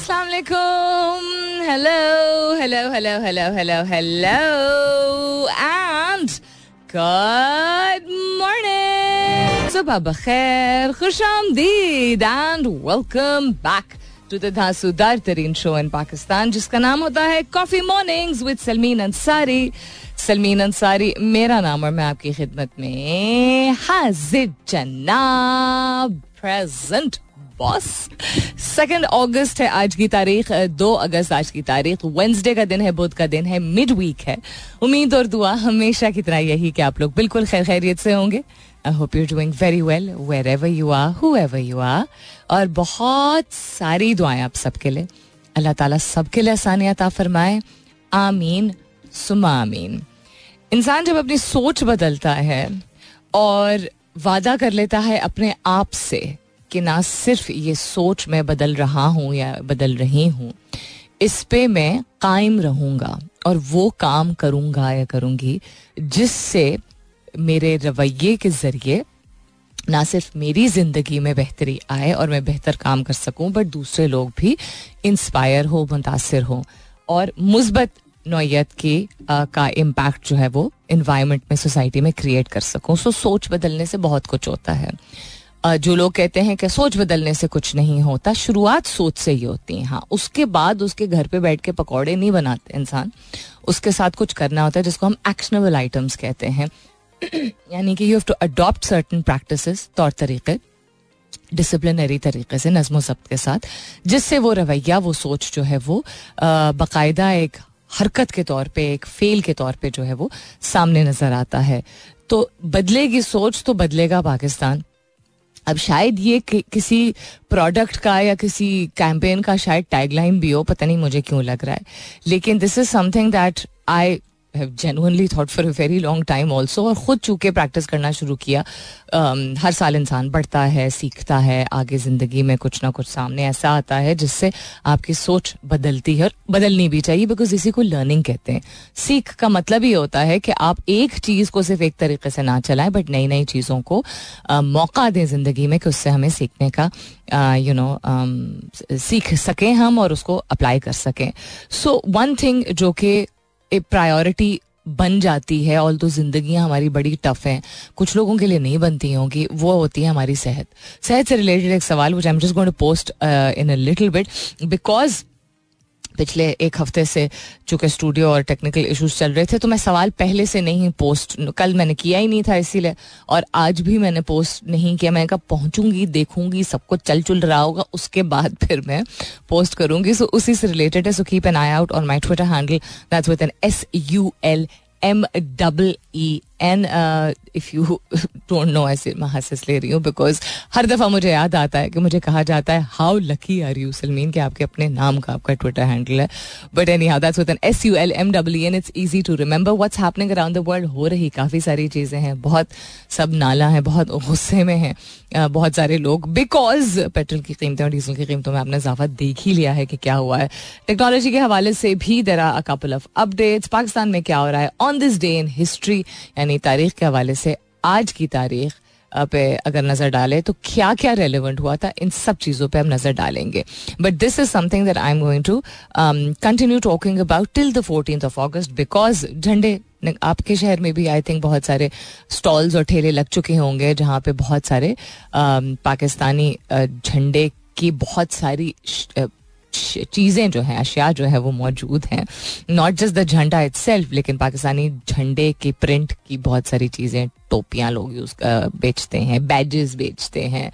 अस्सलाम वालेकुम hello hello hello hello hello hello and good morning सुबह बखैर खुश आमदीद and welcome back to the धांसूदार तरीन शो इन पाकिस्तान जिसका नाम होता है coffee mornings with Salmeen Ansari Salmeen Ansari मेरा नाम और मैं आपकी खिदमत में हाजिर जनाब प्रेजेंट बॉस सेकेंड अगस्त है आज की तारीख दो अगस्त आज की तारीख वेंसडे का दिन है, बुध का दिन है मिड वीक है। उम्मीद और दुआ हमेशा की तरह यही कि आप लोग बिल्कुल खैर खैरियत से होंगे। I hope you doing very well wherever you are whoever you are और बहुत सारी दुआएँ आप सबके लिए। अल्लाह ताला सबके लिए आसानियात फरमाए। आमीन सुमा आमीन। इंसान जब अपनी सोच बदलता है और वादा कर लेता है अपने आप से कि ना सिर्फ़ ये सोच मैं बदल रहा हूँ या बदल रही हूँ इस पे मैं कायम रहूँगा और वो काम करूँगा या करूँगी जिससे मेरे रवैये के ज़रिए ना सिर्फ़ मेरी ज़िंदगी में बेहतरी आए और मैं बेहतर काम कर सकूँ बट दूसरे लोग भी इंस्पायर हो मुतासर हो। और मुस्बत नौयत की आ, का इम्पैक्ट जो है वो इन्वायरमेंट में सोसाइटी में क्रिएट कर सकूँ। सो सोच बदलने से बहुत कुछ होता है। जो लोग कहते हैं कि सोच बदलने से कुछ नहीं होता, शुरुआत सोच से ही होती है। हाँ उसके बाद उसके घर पे बैठ के पकौड़े नहीं बनाते इंसान। उसके साथ कुछ करना होता है, जिसको हम एक्शनेबल आइटम्स कहते हैं। यानी कि you have to adopt certain practices तौर तरीके डिसिप्लिनरी तरीके से, नज्म जब्त के साथ, जिससे वो रवैया, वो सोच जो है वो बाकायदा एक हरकत के तौर पे, एक फेल के तौर पे जो है वो सामने नज़र आता है। तो बदलेगी सोच तो बदलेगा पाकिस्तान। अब शायद ये कि, किसी प्रोडक्ट का या किसी कैंपेन का शायद टैगलाइन भी हो पता नहीं मुझे क्यों लग रहा है। लेकिन this is something that I have genuinely thought for a very long time also और ख़ुद चूँकि प्रैक्टिस करना शुरू किया। Um, हर साल इंसान बढ़ता है सीखता है आगे ज़िंदगी में कुछ ना कुछ सामने ऐसा आता है जिससे आपकी सोच बदलती है और बदलनी भी चाहिए बिकॉज़ इसी को लर्निंग कहते हैं। सीख का मतलब ये होता है कि आप एक चीज़ को सिर्फ़ एक तरीके से ना चलाएँ बट नई नई चीज़ों को uh, मौका दें ज़िंदगी में कि उससे हमें सीखने का यू uh, नो um, सीख सकें हम और उसको अप्लाई कर सकें। सो वन थिंग जो कि एक प्रायोरिटी बन जाती है ऑल तो ज़िंदगी हमारी बड़ी टफ हैं। कुछ लोगों के लिए नहीं बनती होंगी वो होती है हमारी सेहत। सेहत से रिलेटेड एक सवाल I am just going to post in a little bit because पिछले एक हफ़्ते से चूँकि स्टूडियो और टेक्निकल इश्यूज़ चल रहे थे तो मैं सवाल पहले से नहीं पोस्ट कल मैंने किया ही नहीं था इसीलिए, और आज भी मैंने पोस्ट नहीं किया। मैं कहा, पहुंचूँगी, देखूँगी, सब कुछ चल चुल रहा होगा। उसके बाद फिर मैं पोस्ट करूँगी। सो उसी से रिलेटेड है so keep an eye out on my Twitter handle that's with N S U L M double E N if you don't know ऐसे मैं ले रही हूँ बिकॉज़ हर दफ़ा मुझे याद आता है कि मुझे कहा जाता है how lucky are you Salmeen कि आपके अपने नाम का आपका ट्विटर हैंडल है? But anyhow that's with N S U L M W N it's easy to remember what's happening around the world हो रही काफ़ी सारी चीज़ें हैं, बहुत सब नाला है, बहुत गुस्से में हैं बहुत सारे लोग बिकॉज़ पेट्रोल की कीमतें और डीजल की कीमतों में आपने इजाफा देख ही लिया है कि क्या हुआ है। टेक्नोलॉजी के हवाले से भी there are a couple of updates Pakistan में क्या हो रहा है? On this day in history यानी तारीख के हवाले से आज की तारीख पे अगर नज़र डाले तो क्या क्या रेलिवेंट हुआ था, इन सब चीज़ों पे हम नज़र डालेंगे। But this is something that I am going to continue talking about till the fourteen of August because झंडे आपके शहर में भी आई थिंक बहुत सारे स्टॉल्स और ठेले लग चुके होंगे जहाँ पे बहुत सारे पाकिस्तानी झंडे की बहुत सारी चीज़ें जो हैं, अशिया जो है, वो मौजूद हैं। नॉट जस्ट द झंडा इट लेकिन पाकिस्तानी झंडे के प्रिंट की बहुत सारी चीज़ें, टोपियाँ लोग यूज़ बेचते हैं बैजेस बेचते हैं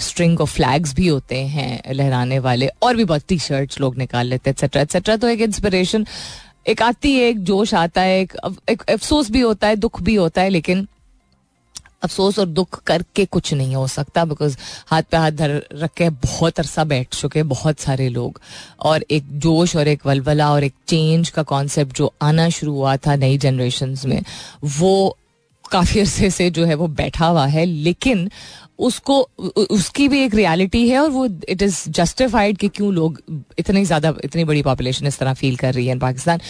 स्ट्रिंग ऑफ़ फ्लैग्स भी होते हैं लहराने वाले, और भी बहुत टी शर्ट्स लोग निकाल लेते हैं एक्सेट्रा एक्सेट्रा तो एक इंस्परेशन एक आती है, एक जोश आता है एक अफसोस भी होता है, दुख भी होता है, लेकिन अफसोस और दुख करके कुछ नहीं हो सकता बिकॉज़ हाथ पे हाथ धर रख के बहुत अरसा बैठ चुके बहुत सारे लोग। और एक जोश और एक वलवला और एक चेंज का कॉन्सेप्ट जो आना शुरू हुआ था नई जनरेशन में, वो काफ़ी अरसे से जो है वो बैठा हुआ है, लेकिन उसको उसकी भी एक रियलिटी है और वो इट इज़ जस्टिफाइड कि क्यों लोग इतनी ज़्यादा, इतनी बड़ी पॉपुलेशन इस तरह फील कर रही है पाकिस्तान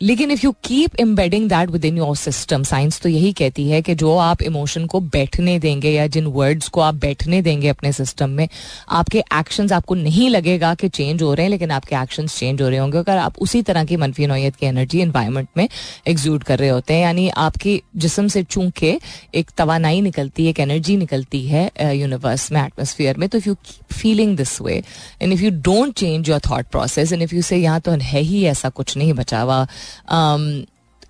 लेकिन if you keep embedding that within your system science तो यही कहती है कि जो आप इमोशन को बैठने देंगे या जिन वर्ड्स को आप बैठने देंगे अपने सिस्टम में, आपके एक्शंस आपको नहीं लगेगा कि चेंज हो रहे हैं, लेकिन आपके एक्शंस चेंज हो रहे होंगे। अगर आप उसी तरह की मनफी नोयत की एनर्जी इन्वायरमेंट में एग्जूट कर रहे होते हैं, यानी आपके जिसम से चूँकि एक तवानाई निकलती है एक एनर्जी निकलती है यूनिवर्स में एटमोसफियर में तो if you keep feeling this way and if you don't change your thought process and if you say यहाँ तो है ही ऐसा कुछ नहीं बचा हुआ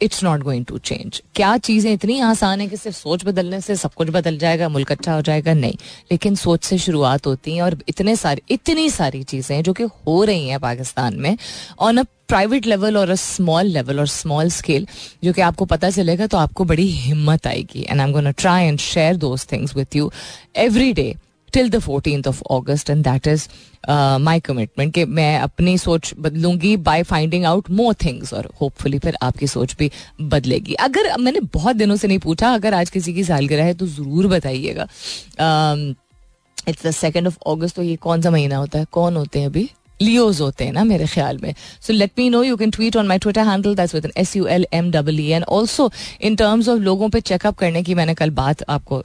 it's not going to change क्या चीज़ें इतनी आसान है कि सिर्फ़ सोच बदलने से सब कुछ बदल जाएगा, मुल्क अच्छा हो जाएगा? नहीं. लेकिन सोच से शुरुआत होती है और इतने सारी, इतनी सारी चीज़ें जो कि हो रही हैं पाकिस्तान में ऑन अ प्राइवेट लेवल और अ स्मॉल लेवल और स्मॉल स्केल जो कि आपको पता चलेगा तो आपको बड़ी हिम्मत आएगी. And I am gonna try and share those things with you every day till the fourteen of August and that is my commitment कि मैं अपनी सोच बदलूँगी by finding out more things और होपफुली फिर आपकी सोच भी बदलेगी। अगर मैंने बहुत दिनों से नहीं पूछा, अगर आज किसी की सालगिरह है तो ज़रूर बताइएगा। It's the second of August तो ये कौन सा महीना होता है? कौन होते हैं अभी? लियोज होते हैं ना मेरे ख्याल में। So let me know you can tweet on my Twitter handle that's with S U L M double E N also in terms of लोगों पे चेकअप करने की मैंने कल बात आपको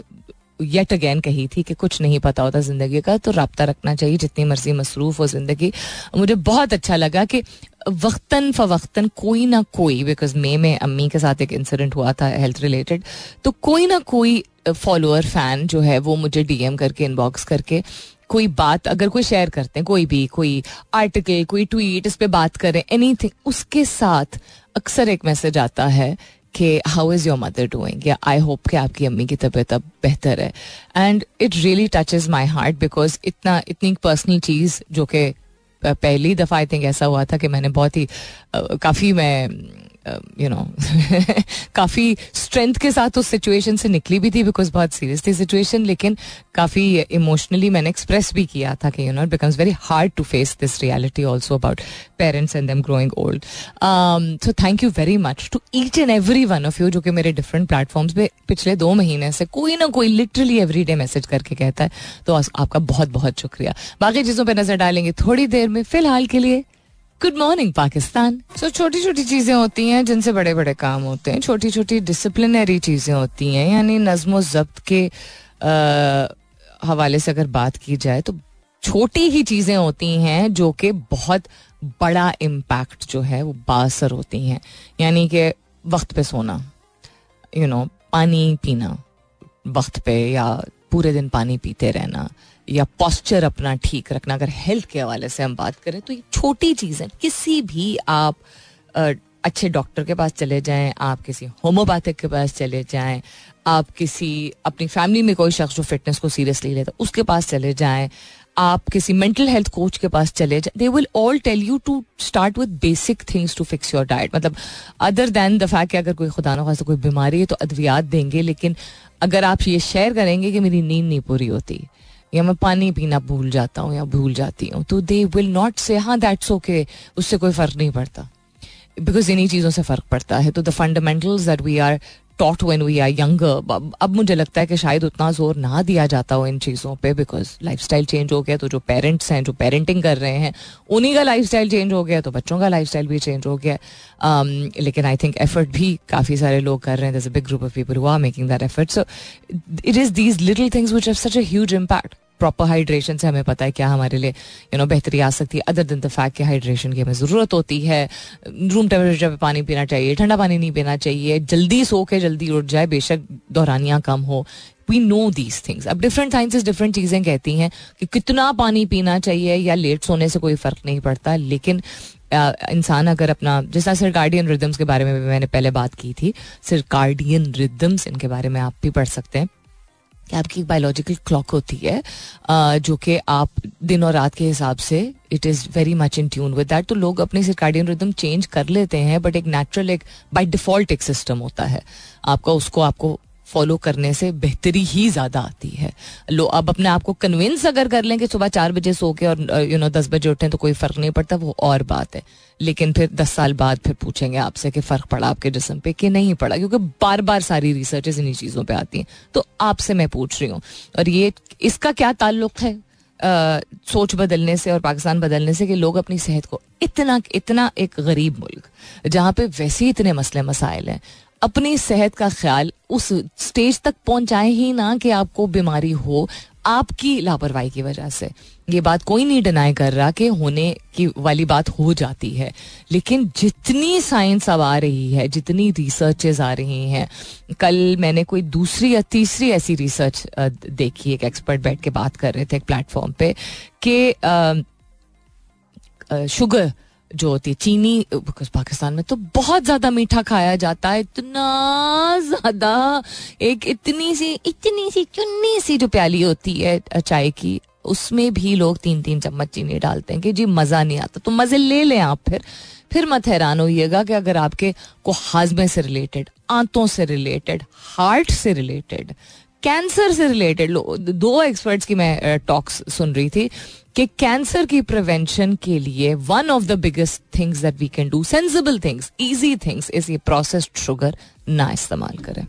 येट अगेन कही थी कि कुछ नहीं पता होता ज़िंदगी का तो रबता रखना चाहिए, जितनी मर्ज़ी मसरूफ हो ज़िंदगी। मुझे बहुत अच्छा लगा कि वक्तन फवक्तन कोई ना कोई बिकॉज़ मे में अम्मी के साथ एक इंसिडेंट हुआ था हेल्थ रिलेटेड तो कोई ना कोई फॉलोअर फ़ैन जो है, वो मुझे डीएम करके इनबॉक्स करके, कोई बात, अगर कोई शेयर करते हैं, कोई भी, कोई आर्टिकल कोई ट्वीट इस पर बात करें एनीथिंग उसके साथ अक्सर एक मैसेज आता है कि how is your mother doing या आई होप कि आपकी अम्मी की तबीयत अब बेहतर है। And it really touches my heart because इतना, इतनी पर्सनल चीज़ जो कि पहली दफ़ा आई थिंक ऐसा हुआ था कि मैंने बहुत ही काफ़ी मैं यू नो काफ़ी स्ट्रेंथ के साथ उस सिचुएशन से निकली भी थी बिकॉज़ बहुत सीरियस थी सिचुएशन लेकिन काफ़ी इमोशनली मैंने एक्सप्रेस भी किया था कि you know it becomes very hard to face this reality also about parents and them growing old so thank you very much to each and every one of you जो कि मेरे different platforms पे पिछले दो महीने से कोई ना कोई लिटरली एवरी डे मैसेज करके कहता है। तो आपका बहुत बहुत शुक्रिया। बाकी चीज़ों पर नज़र डालेंगे थोड़ी देर में, फ़िलहाल के लिए गुड मॉर्निंग पाकिस्तान सो छोटी छोटी चीज़ें होती हैं जिनसे बड़े बड़े काम होते हैं। छोटी छोटी डिसिप्लिनरी चीज़ें होती हैं। यानी नज्म जब्त के आ, हवाले से अगर बात की जाए तो छोटी ही चीज़ें होती हैं जो कि बहुत बड़ा इम्पैक्ट जो है वो बासर होती हैं। यानी कि वक्त पे सोना यू you नो know, पानी पीना वक्त पे या पूरे दिन पानी पीते रहना या पॉस्चर अपना ठीक रखना, अगर हेल्थ के हवाले से हम बात करें तो ये छोटी चीज़ें, किसी भी आप अच्छे डॉक्टर के पास चले जाएँ, आप किसी होम्योपैथिक के पास चले जाएँ, आप किसी, अपनी फैमिली में कोई शख्स जो फिटनेस को सीरियसली लेता उसके पास चले जाएँ, आप किसी मेंटल हेल्थ कोच के पास चले जाए they will all tell you to start with basic things to fix your diet मतलब अदर देन द फैक्ट कि अगर कोई खुदा ना कोई बीमारी है तो अद्वियात देंगे, लेकिन अगर आप ये शेयर करेंगे कि मेरी नींद नहीं पूरी होती या मैं पानी पीना भूल जाता हूँ या भूल जाती हूँ तो दे विल नॉट से हाँ दैट्स ओके उससे कोई फ़र्क नहीं पड़ता। बिकॉज़ इन्हीं चीज़ों से फ़र्क पड़ता है। तो the fundamentals that we are taught when we are younger अब मुझे लगता है कि शायद उतना ज़ोर ना दिया जाता हो इन चीज़ों पे बिकॉज़ लाइफ स्टाइल चेंज हो गया तो जो पेरेंट्स हैं जो पेरेंटिंग कर रहे हैं उन्हीं का लाइफ स्टाइल चेंज हो गया तो बच्चों का लाइफ स्टाइल भी चेंज हो गया। Um, लेकिन आई थिंक एफर्ट भी काफ़ी सारे लोग कर रहे हैं। Big group of people who are making that effort so it is these little things which have such a huge impact proper hydration से हमें पता है क्या हमारे लिए यू नो बेहतरी आ सकती है अदर दिन द फैक्ट कि हाइड्रेशन की हमें ज़रूरत होती है। रूम टेम्परेचर पे पानी पीना चाहिए, ठंडा पानी नहीं पीना चाहिए, जल्दी सो के जल्दी उठ जाए, बेशक दौरानियाँ कम हो। वी नो दीज थिंग्स अब डिफरेंट साइंसेस डिफरेंट चीज़ें कहती हैं कि कितना पानी पीना चाहिए या लेट सोने से कोई फ़र्क नहीं पड़ता, लेकिन इंसान अगर अपना, जिस तरह सर्कार्डियन रिदम्स के बारे में भी मैंने पहले बात की थी सर्कार्डियन रिदम्स इनके बारे में आप भी पढ़ सकते हैं। कि आपकी एक बायोलॉजिकल क्लॉक होती है जो कि आप दिन और रात के हिसाब से it is very much in tune with that तो लोग अपने सिर्कार्डियन रिदम चेंज कर लेते हैं बट एक नेचुरल एक बाई डिफ़ॉल्ट एक सिस्टम होता है। आपका उसको, आपको फॉलो करने से बेहतरी ही ज़्यादा आती है। लो अब अपने आप को कन्विंस अगर कर लें कि सुबह चार बजे सो के और यू नो दस बजे उठें तो कोई फ़र्क नहीं पड़ता वो और बात है। लेकिन फिर दस साल बाद फिर पूछेंगे आपसे कि फ़र्क पड़ा आपके जिसम पे कि नहीं पड़ा क्योंकि बार बार सारी रिसर्चेज इन्हीं चीज़ों पर आती हैं। तो आपसे मैं पूछ रही हूँ और ये इसका क्या ताल्लुक है आ, सोच बदलने से और पाकिस्तान बदलने से कि लोग अपनी सेहत को इतना इतना एक गरीब मुल्क जहाँ पे वैसे ही इतने मसले मसाइल हैं अपनी सेहत का ख्याल उस स्टेज तक पहुँचाए ही ना कि आपको बीमारी हो, आपकी लापरवाही की वजह से। ये बात कोई नहीं डिनाई कर रहा कि होने की वाली बात हो जाती है। लेकिन जितनी साइंस अब आ रही है, जितनी रिसर्चेज आ रही हैं, कल मैंने कोई दूसरी या तीसरी ऐसी रिसर्च देखी, एक एक्सपर्ट बैठ के बात कर रहे थे एक प्लेटफॉर्म पे कि शुगर जो होती है, चीनी बिकॉज़ पाकिस्तान में तो बहुत ज़्यादा मीठा खाया जाता है, इतना ज़्यादा, एक इतनी सी इतनी सी चुन्नी सी जो प्याली होती है चाय की, उसमें भी लोग तीन तीन चम्मच चीनी डालते हैं कि जी मज़ा नहीं आता। तो मज़े ले लें आप फिर फिर मत हैरान होइएगा कि अगर आपके को हाजमे से रिलेटेड आंतों से रिलेटेड हार्ट से रिलेटेड कैंसर से रिलेटेड दो एक्सपर्ट्स की मैं टॉक्स सुन रही थी कि कैंसर की प्रिवेंशन के लिए one of the biggest things that we can do sensible things easy things is ये प्रोसेस्ड शुगर ना इस्तेमाल करें।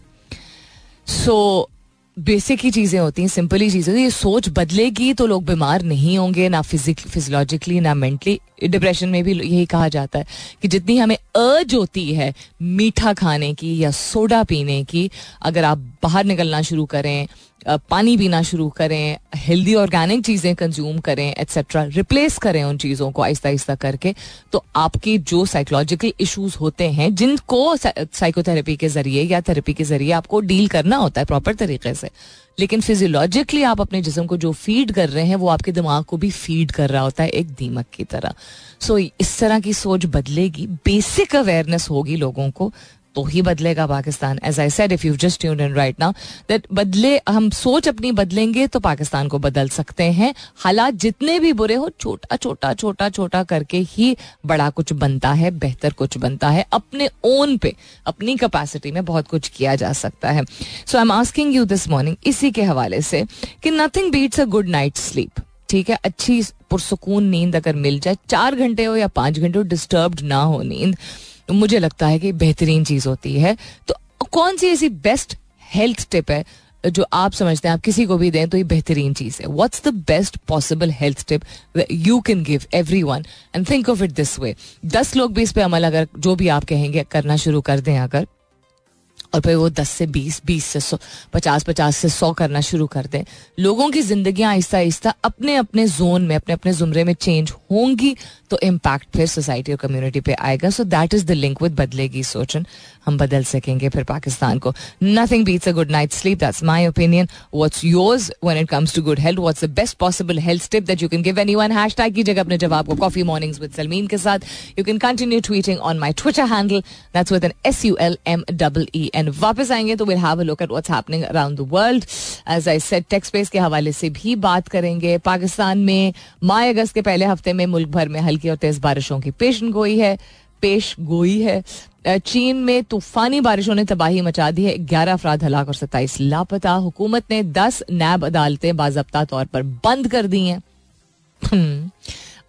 सो बेसिक ही चीज़ें होती हैं सिंपल ही चीज़ें ये सोच बदलेगी तो लोग बीमार नहीं होंगे, ना फिजिक फिजियोलॉजिकली ना मेंटली डिप्रेशन में भी यही कहा जाता है कि जितनी हमें अर्ज़ होती है मीठा खाने की या सोडा पीने की, अगर आप बाहर निकलना शुरू करें पानी पीना शुरू करें हेल्दी ऑर्गेनिक चीज़ें कंज्यूम करें एट्सेट्रा रिप्लेस करें उन चीज़ों को आहिस्ता आहिस्ता करके। तो आपके जो साइकोलॉजिकल इश्यूज़ होते हैं जिनको साइकोथेरेपी के ज़रिए या थेरेपी के ज़रिए आपको डील करना होता है प्रॉपर तरीके से। लेकिन फिजियोलॉजिकली आप अपने जिसम को जो फ़ीड कर रहे हैं वो आपके दिमाग को भी फ़ीड कर रहा होता है एक दीमक की तरह। सो so, इस तरह की सोच बदलेगी बेसिक अवेयरनेस होगी लोगों को तो ही बदलेगा Pakistan. As I said if you just tune in right now that बदले, हम सोच अपनी बदलेंगे तो पाकिस्तान को बदल सकते हैं. हालात जितने भी बुरे हो, छोटा छोटा छोटा छोटा करके ही बड़ा कुछ बनता है, बेहतर कुछ बनता है. अपने ओन पे, अपनी कैपेसिटी में बहुत कुछ किया जा सकता है. So I am asking you this morning इसी के हवाले से, कि nothing beats a good night sleep ठीक है? अच्छी पुरसकून नींद अगर मिल जाए, चार घंटे हो या पाँच घंटे हो डिस्टर्ब ना हो नींद मुझे लगता है कि बेहतरीन चीज़ होती है। तो कौन सी ऐसी बेस्ट हेल्थ टिप है जो आप समझते हैं, आप किसी को भी दें तो ये बेहतरीन चीज़ है। What's the best possible health tip you can give every one and think of it this way दस लोग भी इस पे अमल अगर जो भी आप कहेंगे, करना शुरू कर दें अगर। और फिर वो दस से बीस बीस से सौ, पचास पचास से सौ करना शुरू कर दें। लोगों की ज़िंदगी आहिस्ता आहिस्ता अपने अपने जोन में, अपने अपने जुमरे में चेंज होंगी तो इम्पैक्ट फिर सोसाइटी और कम्युनिटी पे आएगा। So that is the link with बदलेगी सोचन। हम बदल सकेंगे फिर पाकिस्तान को। Nothing beats a good night sleep that's my opinion what's yours when it comes to good health what's the best possible health tip that you can give anyone hashtag कीजिएगा अपने जवाब को। कॉफ़ी मॉर्निंग्स विद सलमीन के साथ। You can continue tweeting on my Twitter handle that's with N S U L M double E N वापस आएँगे तो will have a look at what's happening around the world as I said takes space के हवाले से भी बात करेंगे। पाकिस्तान में माई अगस्त के पहले हफ़्ते में मुल्क भर में हल्की और तेज बारिशों की पेशन गोई है। पेश गोई है। चीन में तूफानी बारिशों ने तबाही मचा दी है। ग्यारह अफराद हलाक और सत्ताईस लापता। हुकूमत ने दस नैब अदालतें बाजबता तौर पर बंद कर दी हैं। हम्म,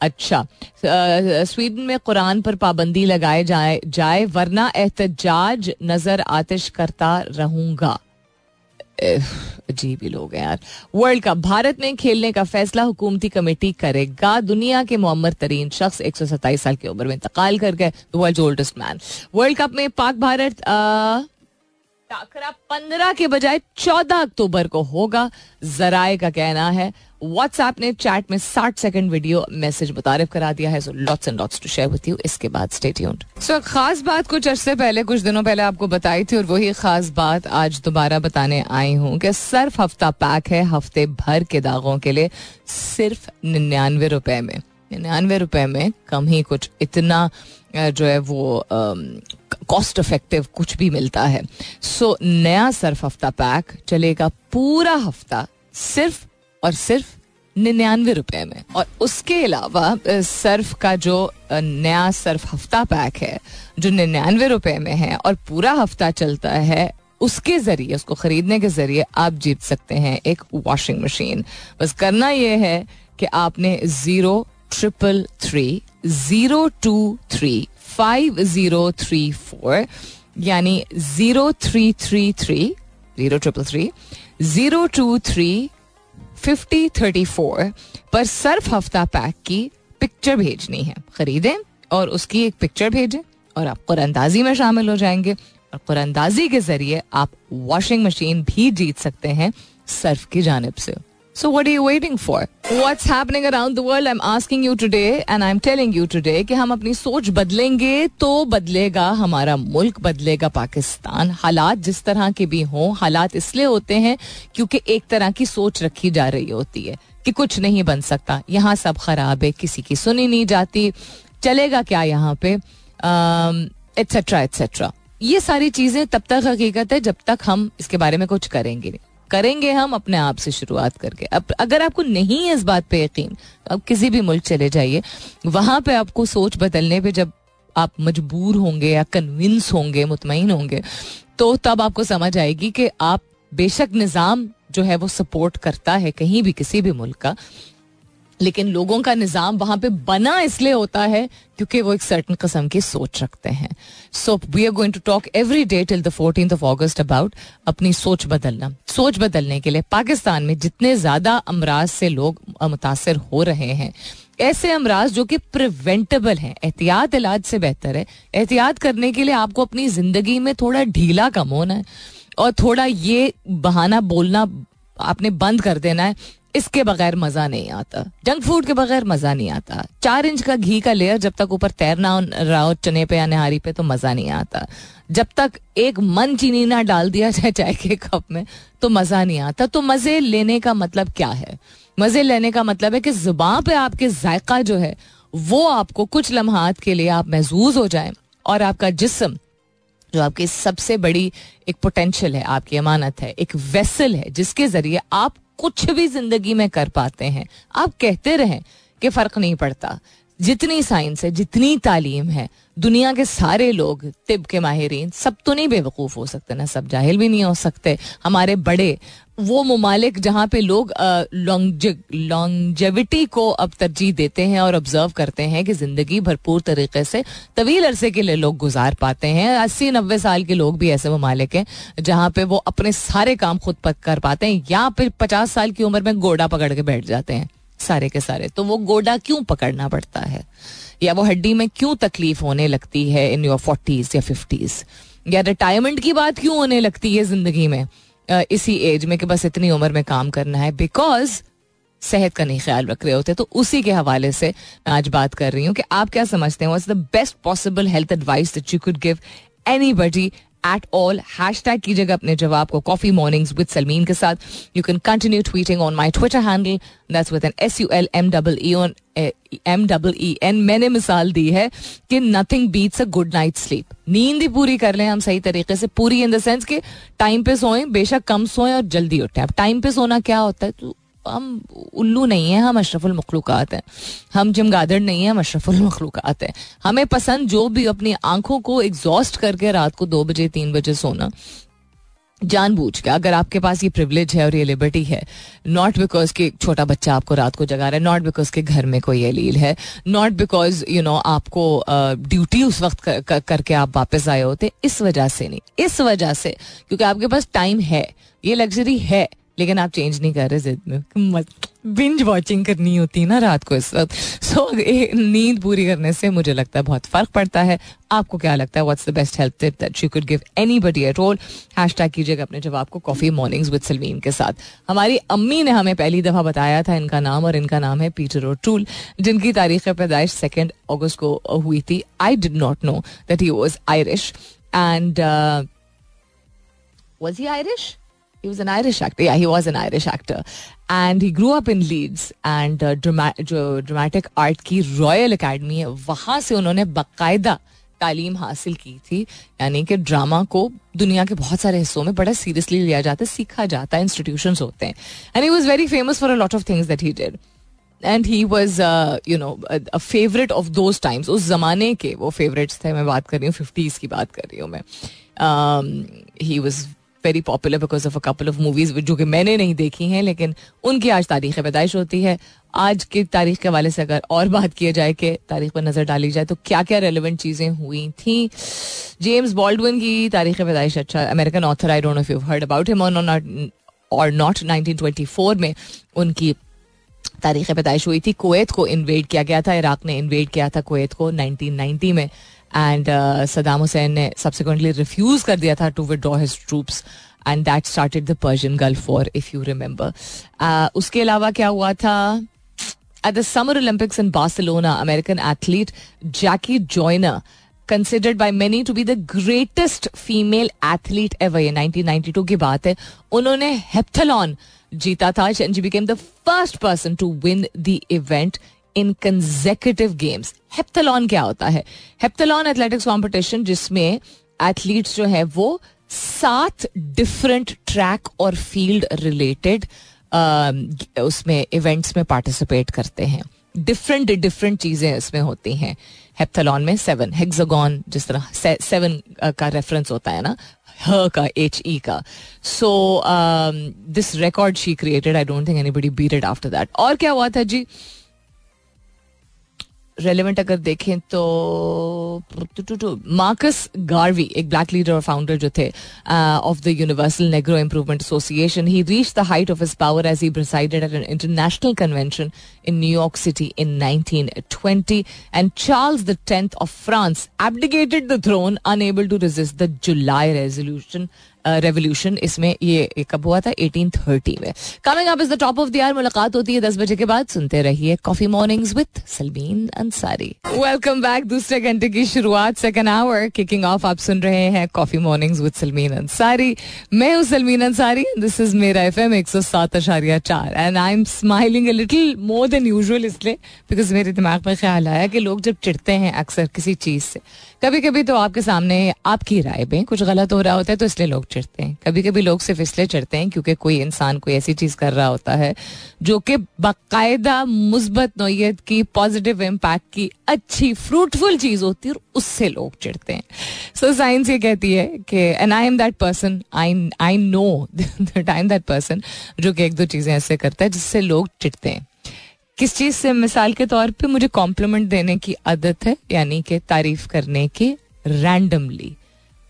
अच्छा। स्वीडन में कुरान पर पाबंदी लगाए जाए जाए वरना एहतजाज नज़र आतिश करता रहूँगा। अजीब ही लोग हैं यार। वर्ल्ड कप भारत में खेलने का फैसला हुकूमती कमेटी करेगा। दुनिया के मोहम्मद तरीन शख्स एक सौ सत्ताईस साल की उम्र में इंतकाल कर गए world oldest man. World cup में पाक भारत टाकरा पंद्रह के बजाय चौदह अक्टूबर को होगा। जराए का कहना है व्हाट्सएप ने चैट में साठ सेकंड वीडियो मैसेज मुतारिफ करा दिया है so lots and lots to share with you इसके बाद स्टे ट्यून्ड सो खास बात कुछ अरसे पहले कुछ दिनों पहले आपको बताई थी और वही खास बात आज दोबारा बताने आई हूँ कि सर्फ हफ़्ता पैक है हफ़्ते भर के दागों के लिए सिर्फ़ निन्यानवे रुपए में। निन्यानवे रुपए में कम ही कुछ इतना जो है वो कॉस्ट इफ़ेक्टिव कुछ भी मिलता है। सो so, नया सर्फ हफ़्ता पैक चलेगा पूरा हफ़्ता सिर्फ़ और सिर्फ़ निन्यानवे रुपए में। और उसके अलावा सर्फ का जो नया सर्फ हफ़्ता पैक है, जो निन्यानवे रुपए में है और पूरा हफ़्ता चलता है, उसके ज़रिए, उसको खरीदने के ज़रिए आप जीत सकते हैं एक वॉशिंग मशीन बस करना यह है कि आपने zero triple three zero two three five zero three four यानी zero three three three, zero triple three zero two three fifty thirty four पर सर्फ हफ़्ता पैक की पिक्चर भेजनी है। खरीदें और उसकी एक पिक्चर भेजें और आप कुरंदाजी में शामिल हो जाएँगे। और कुरानंदाजी के ज़रिए आप वॉशिंग मशीन भी जीत सकते हैं सर्फ की जानब से। So what are you waiting for? What's happening around the world? I'm asking you today, and I'm telling you today कि हम अपनी सोच बदलेंगे तो बदलेगा हमारा मुल्क, बदलेगा पाकिस्तान। हालात जिस तरह के भी हों, हालात इसलिए होते हैं क्योंकि एक तरह की सोच रखी जा रही होती है कि कुछ नहीं बन सकता। यहाँ सब खराब है, किसी की सुनी नहीं जाती। चलेगा क्या यहाँ पे? एट्सेट्रा एट्सेट्रा ये सारी चीज़ें तब तक हकीकत है जब तक हम इसके बारे में कुछ करेंगे नहीं। करेंगे हम अपने आप से शुरुआत करके। अब अगर आपको नहीं है इस बात पे यकीन अब आप किसी भी मुल्क चले जाइए। वहाँ पे आपको सोच बदलने पे जब आप मजबूर होंगे या कन्विंस होंगे मुतमिन होंगे तो तब आपको समझ आएगी कि आप बेशक निज़ाम जो है वो सपोर्ट करता है कहीं भी किसी भी मुल्क का। लेकिन लोगों का निज़ाम वहाँ पे बना इसलिए होता है क्योंकि वो एक सर्टन कस्म की सोच रखते हैं। So we are going to talk every day till the fourteen of August about अपनी सोच बदलना। सोच बदलने के लिए पाकिस्तान में जितने ज़्यादा अमराज से लोग मुतासर हो रहे हैं, ऐसे अमराज जो कि प्रिवेंटेबल हैं, एहतियात इलाज से बेहतर है। एहतियात करने के लिए आपको अपनी ज़िंदगी में थोड़ा ढीला कम होना है और थोड़ा ये बहाना बोलना आपने बंद कर देना है, इसके बगैर मज़ा नहीं आता। जंक फ़ूड के बगैर मज़ा नहीं आता। चार इंच का घी का लेयर जब तक ऊपर तैरना रहा हो चने पे या निहारी पे तो मज़ा नहीं आता। जब तक एक मन चीनी ना डाल दिया जाए चाय के कप में तो मज़ा नहीं आता। तो मज़े लेने का मतलब क्या है? मज़े लेने का मतलब है कि ज़ुबान पे आपके जायका जो है, वो आपको कुछ लम्हात के लिए आप महसूस हो जाए और आपका जिस्म जो आपकी सबसे बड़ी एक पोटेंशियल है, आपकी अमानत है, एक वेसल है, जिसके ज़रिए आप कुछ भी ज़िंदगी में कर पाते हैं। आप कहते रहें कि फ़र्क नहीं पड़ता। जितनी साइंस है, जितनी तालीम है, दुनिया के सारे लोग तिब के माहिरीन, सब तो नहीं बेवकूफ़ हो सकते ना, सब जाहिल भी नहीं हो सकते। हमारे बड़े, वो ममालिक जहाँ पे लोग लॉन्गजेविटी को अब तरजीह देते हैं और ऑब्ज़र्व करते हैं कि ज़िंदगी भरपूर तरीके से तवील अरसे के लिए लोग गुजार पाते हैं। अस्सी नब्बे साल के लोग भी ऐसे ममालिक हैं, जहाँ पे वो अपने सारे काम खुद पक कर पाते हैं या फिर पचास साल की उम्र में गोडा पकड़ के बैठ जाते हैं। सारे के सारे। तो वो गोडा क्यों पकड़ना पड़ता है? या वो हड्डी में क्यों तकलीफ़ होने लगती है इन योर फोर्टीज या फिफ्टीज या रिटायरमेंट की बात क्यों होने लगती है ज़िंदगी में? इसी एज में कि बस इतनी उम्र में काम करना है बिकॉज़ सेहत का नहीं ख्याल रख रहे होते। तो उसी के हवाले से मैं आज बात कर रही हूँ कि आप क्या समझते हैं? What's the best possible health advice that you could give anybody at all hashtag कीजिएगा अपने जवाब को कॉफ़ी मॉर्निंग्स विद सलमीन के साथ. You can continue tweeting on my Twitter handle that's with N S U L M double E on M double E N मैंने मिसाल दी है कि nothing beats a good night sleep नींद ही पूरी कर लें हम सही तरीके से. पूरी इन द सेंस कि टाइम पे सोएँ, बेशक कम सोएँ और जल्दी उठें. अब टाइम पे सोना क्या होता है? तो हम उल्लू नहीं है हम अशरफुल मखलूक़ात हैं। हम जिमगादड़ नहीं है हम अशरफुल मखलूक़ात हैं। हमें पसंद जो भी अपनी आँखों को एग्जॉस्ट करके रात को दो बजे तीन बजे सोना। जानबूझ के अगर आपके पास ये प्रिविलेज है और ये लिबर्टी है नॉट बिकॉज़ कि छोटा बच्चा आपको रात को जगा रहा है नॉट बिकॉज़ के घर में कोई अलील है नॉट बिकॉज़ यू नो आपको ड्यूटी uh, उस वक्त कर, कर, करके आप वापस आए होते इस वजह से नहीं। इस वजह से क्योंकि आपके पास टाइम है ये लग्जरी है। लेकिन आप चेंज नहीं कर रहे जिद में। बिंज वॉचिंग करनी होती है ना रात को इस वक्त। सो नींद पूरी करने से मुझे लगता है बहुत फ़र्क पड़ता है। आपको क्या लगता है what's the best health tip that you could give anybody at all hashtag कीजिएगा अपने जवाब को कॉफ़ी मॉर्निंग्स विद सलमीन के साथ। हमारी अम्मी ने हमें पहली दफ़ा बताया था इनका नाम, और इनका नाम है पीटर ओ टूल जिनकी तारीख पैदाइश सेकेंड अगस्त को हुई थी। I did not know that he was Irish and was he Irish he was an Irish actor. Yeah, he was an Irish actor. And he grew up in Leeds. And uh, drama, जो dramatic art की royal academy है वहाँ से उन्होंने बाकायदा तालीम हासिल की थी यानी कि ड्रामा को दुनिया के बहुत सारे हिस्सों में बड़ा सीरियसली लिया जाता है सीखा जाता है इंस्टीट्यूशन होते हैं and he was very famous for a lot of things that he did and he was you know a favourite of those times उस जमाने के वो फेवरेट्स थे मैं बात कर रही हूँ फिफ्टीज की बात कर रही हूँ मैं he was very popular because of a couple of movies जो कि मैंने नहीं देखी हैं, लेकिन उनकी आज तारीख पैदाइश होती है। आज की तारीख के हवाले से अगर और बात किया जाए कि तारीख पर नज़र डाली जाए तो क्या क्या रेलिवेंट चीज़ें हुई थी? जेम्स बॉल्डविन की तारीख पैदाइश अच्छा American author I don't know you heard about him on और नॉट 1924 में उनकी तारीख पैदाइश हुई थी। कुवैत को इन्वेड किया गया था इराक ने इन्वेड किया था कुवैत को 1990 में। एंड सदाम हुसैन ने सब्सिक्वेंटली रिफ्यूज कर दिया था to withdraw his troops and that started the Persian Gulf war if you remember उसके अलावा क्या हुआ था At the Summer Olympics in Barcelona, American athlete Jackie Joyner considered by many to be the greatest female athlete ever ये 1992 की बात है। उन्होंने हेप्थलॉन जीता था and became the first person to win the event in consecutive games heptathlon क्या होता है? हेप्थलॉन एथलेटिक्स कॉम्पिटिशन जिसमें एथलीट्स जो है वो सात डिफरेंट ट्रैक और फ़ील्ड रिलेटेड उसमें इवेंट्स में पार्टिसिपेट करते हैं। डिफरेंट डिफरेंट चीज़ें इसमें होती हैं। हेप्थलॉन में सेवन हेक्सागॉन जिस तरह से, सेवन का रेफरेंस होता है ना? ह का एच ई का। So this record she created I don't think anybody beat it after that और क्या हुआ था जी? रेलिवेंट अगर देखें तो मार्कस गार्वी, एक ब्लैक लीडर और फाउंडर जो थे of the universal negro improvement association he reach the height of his power as he presided at an international convention in New York city in 1920 and Charles the tenth of France abdicated the throne unable to resist the July resolution revolution इसमें ये कब हुआ था? 1830 में। Coming up is the top of the year मुलाकात होती है दस बजे के बाद। सुनते रहिए coffee mornings with Salmeen Ansari welcome back दूसरे घंटे की शुरुआत सेकंड आवर किकिंग ऑफ़ आप सुन रहे हैं coffee mornings with Salmeen Ansari मैं हूँ सलमीन अंसारी दिस इज़ मेरा एफ़ एम एक सौ सात अशारिया चार and I am smiling little more than usual इसलिए बिकॉज़ मेरे दिमाग में ख्याल आया कि लोग जब चिड़ते हैं अक्सर किसी चीज़ से कभी कभी तो आपके सामने आपकी राय में कुछ गलत हो रहा होता है तो इसलिए लोग चिड़ते हैं। कभी कभी लोग सिर्फ़ इसलिए चिड़ते हैं क्योंकि कोई इंसान कोई ऐसी चीज़ कर रहा होता है जो कि बाकायदा मुस्बत नोयत की पॉजिटिव इम्पैक्ट की अच्छी फ्रूटफुल चीज़ होती है और उससे लोग चिड़ते हैं। सो so, साइंस ये कहती है कि and I am that person I I know that I am that person जो कि एक दो चीज़ें ऐसे करता है जिससे लोग चिड़ते हैं। किस चीज़ से, मिसाल के तौर पे मुझे कॉम्प्लीमेंट देने की आदत है, यानी कि तारीफ़ करने की रैंडमली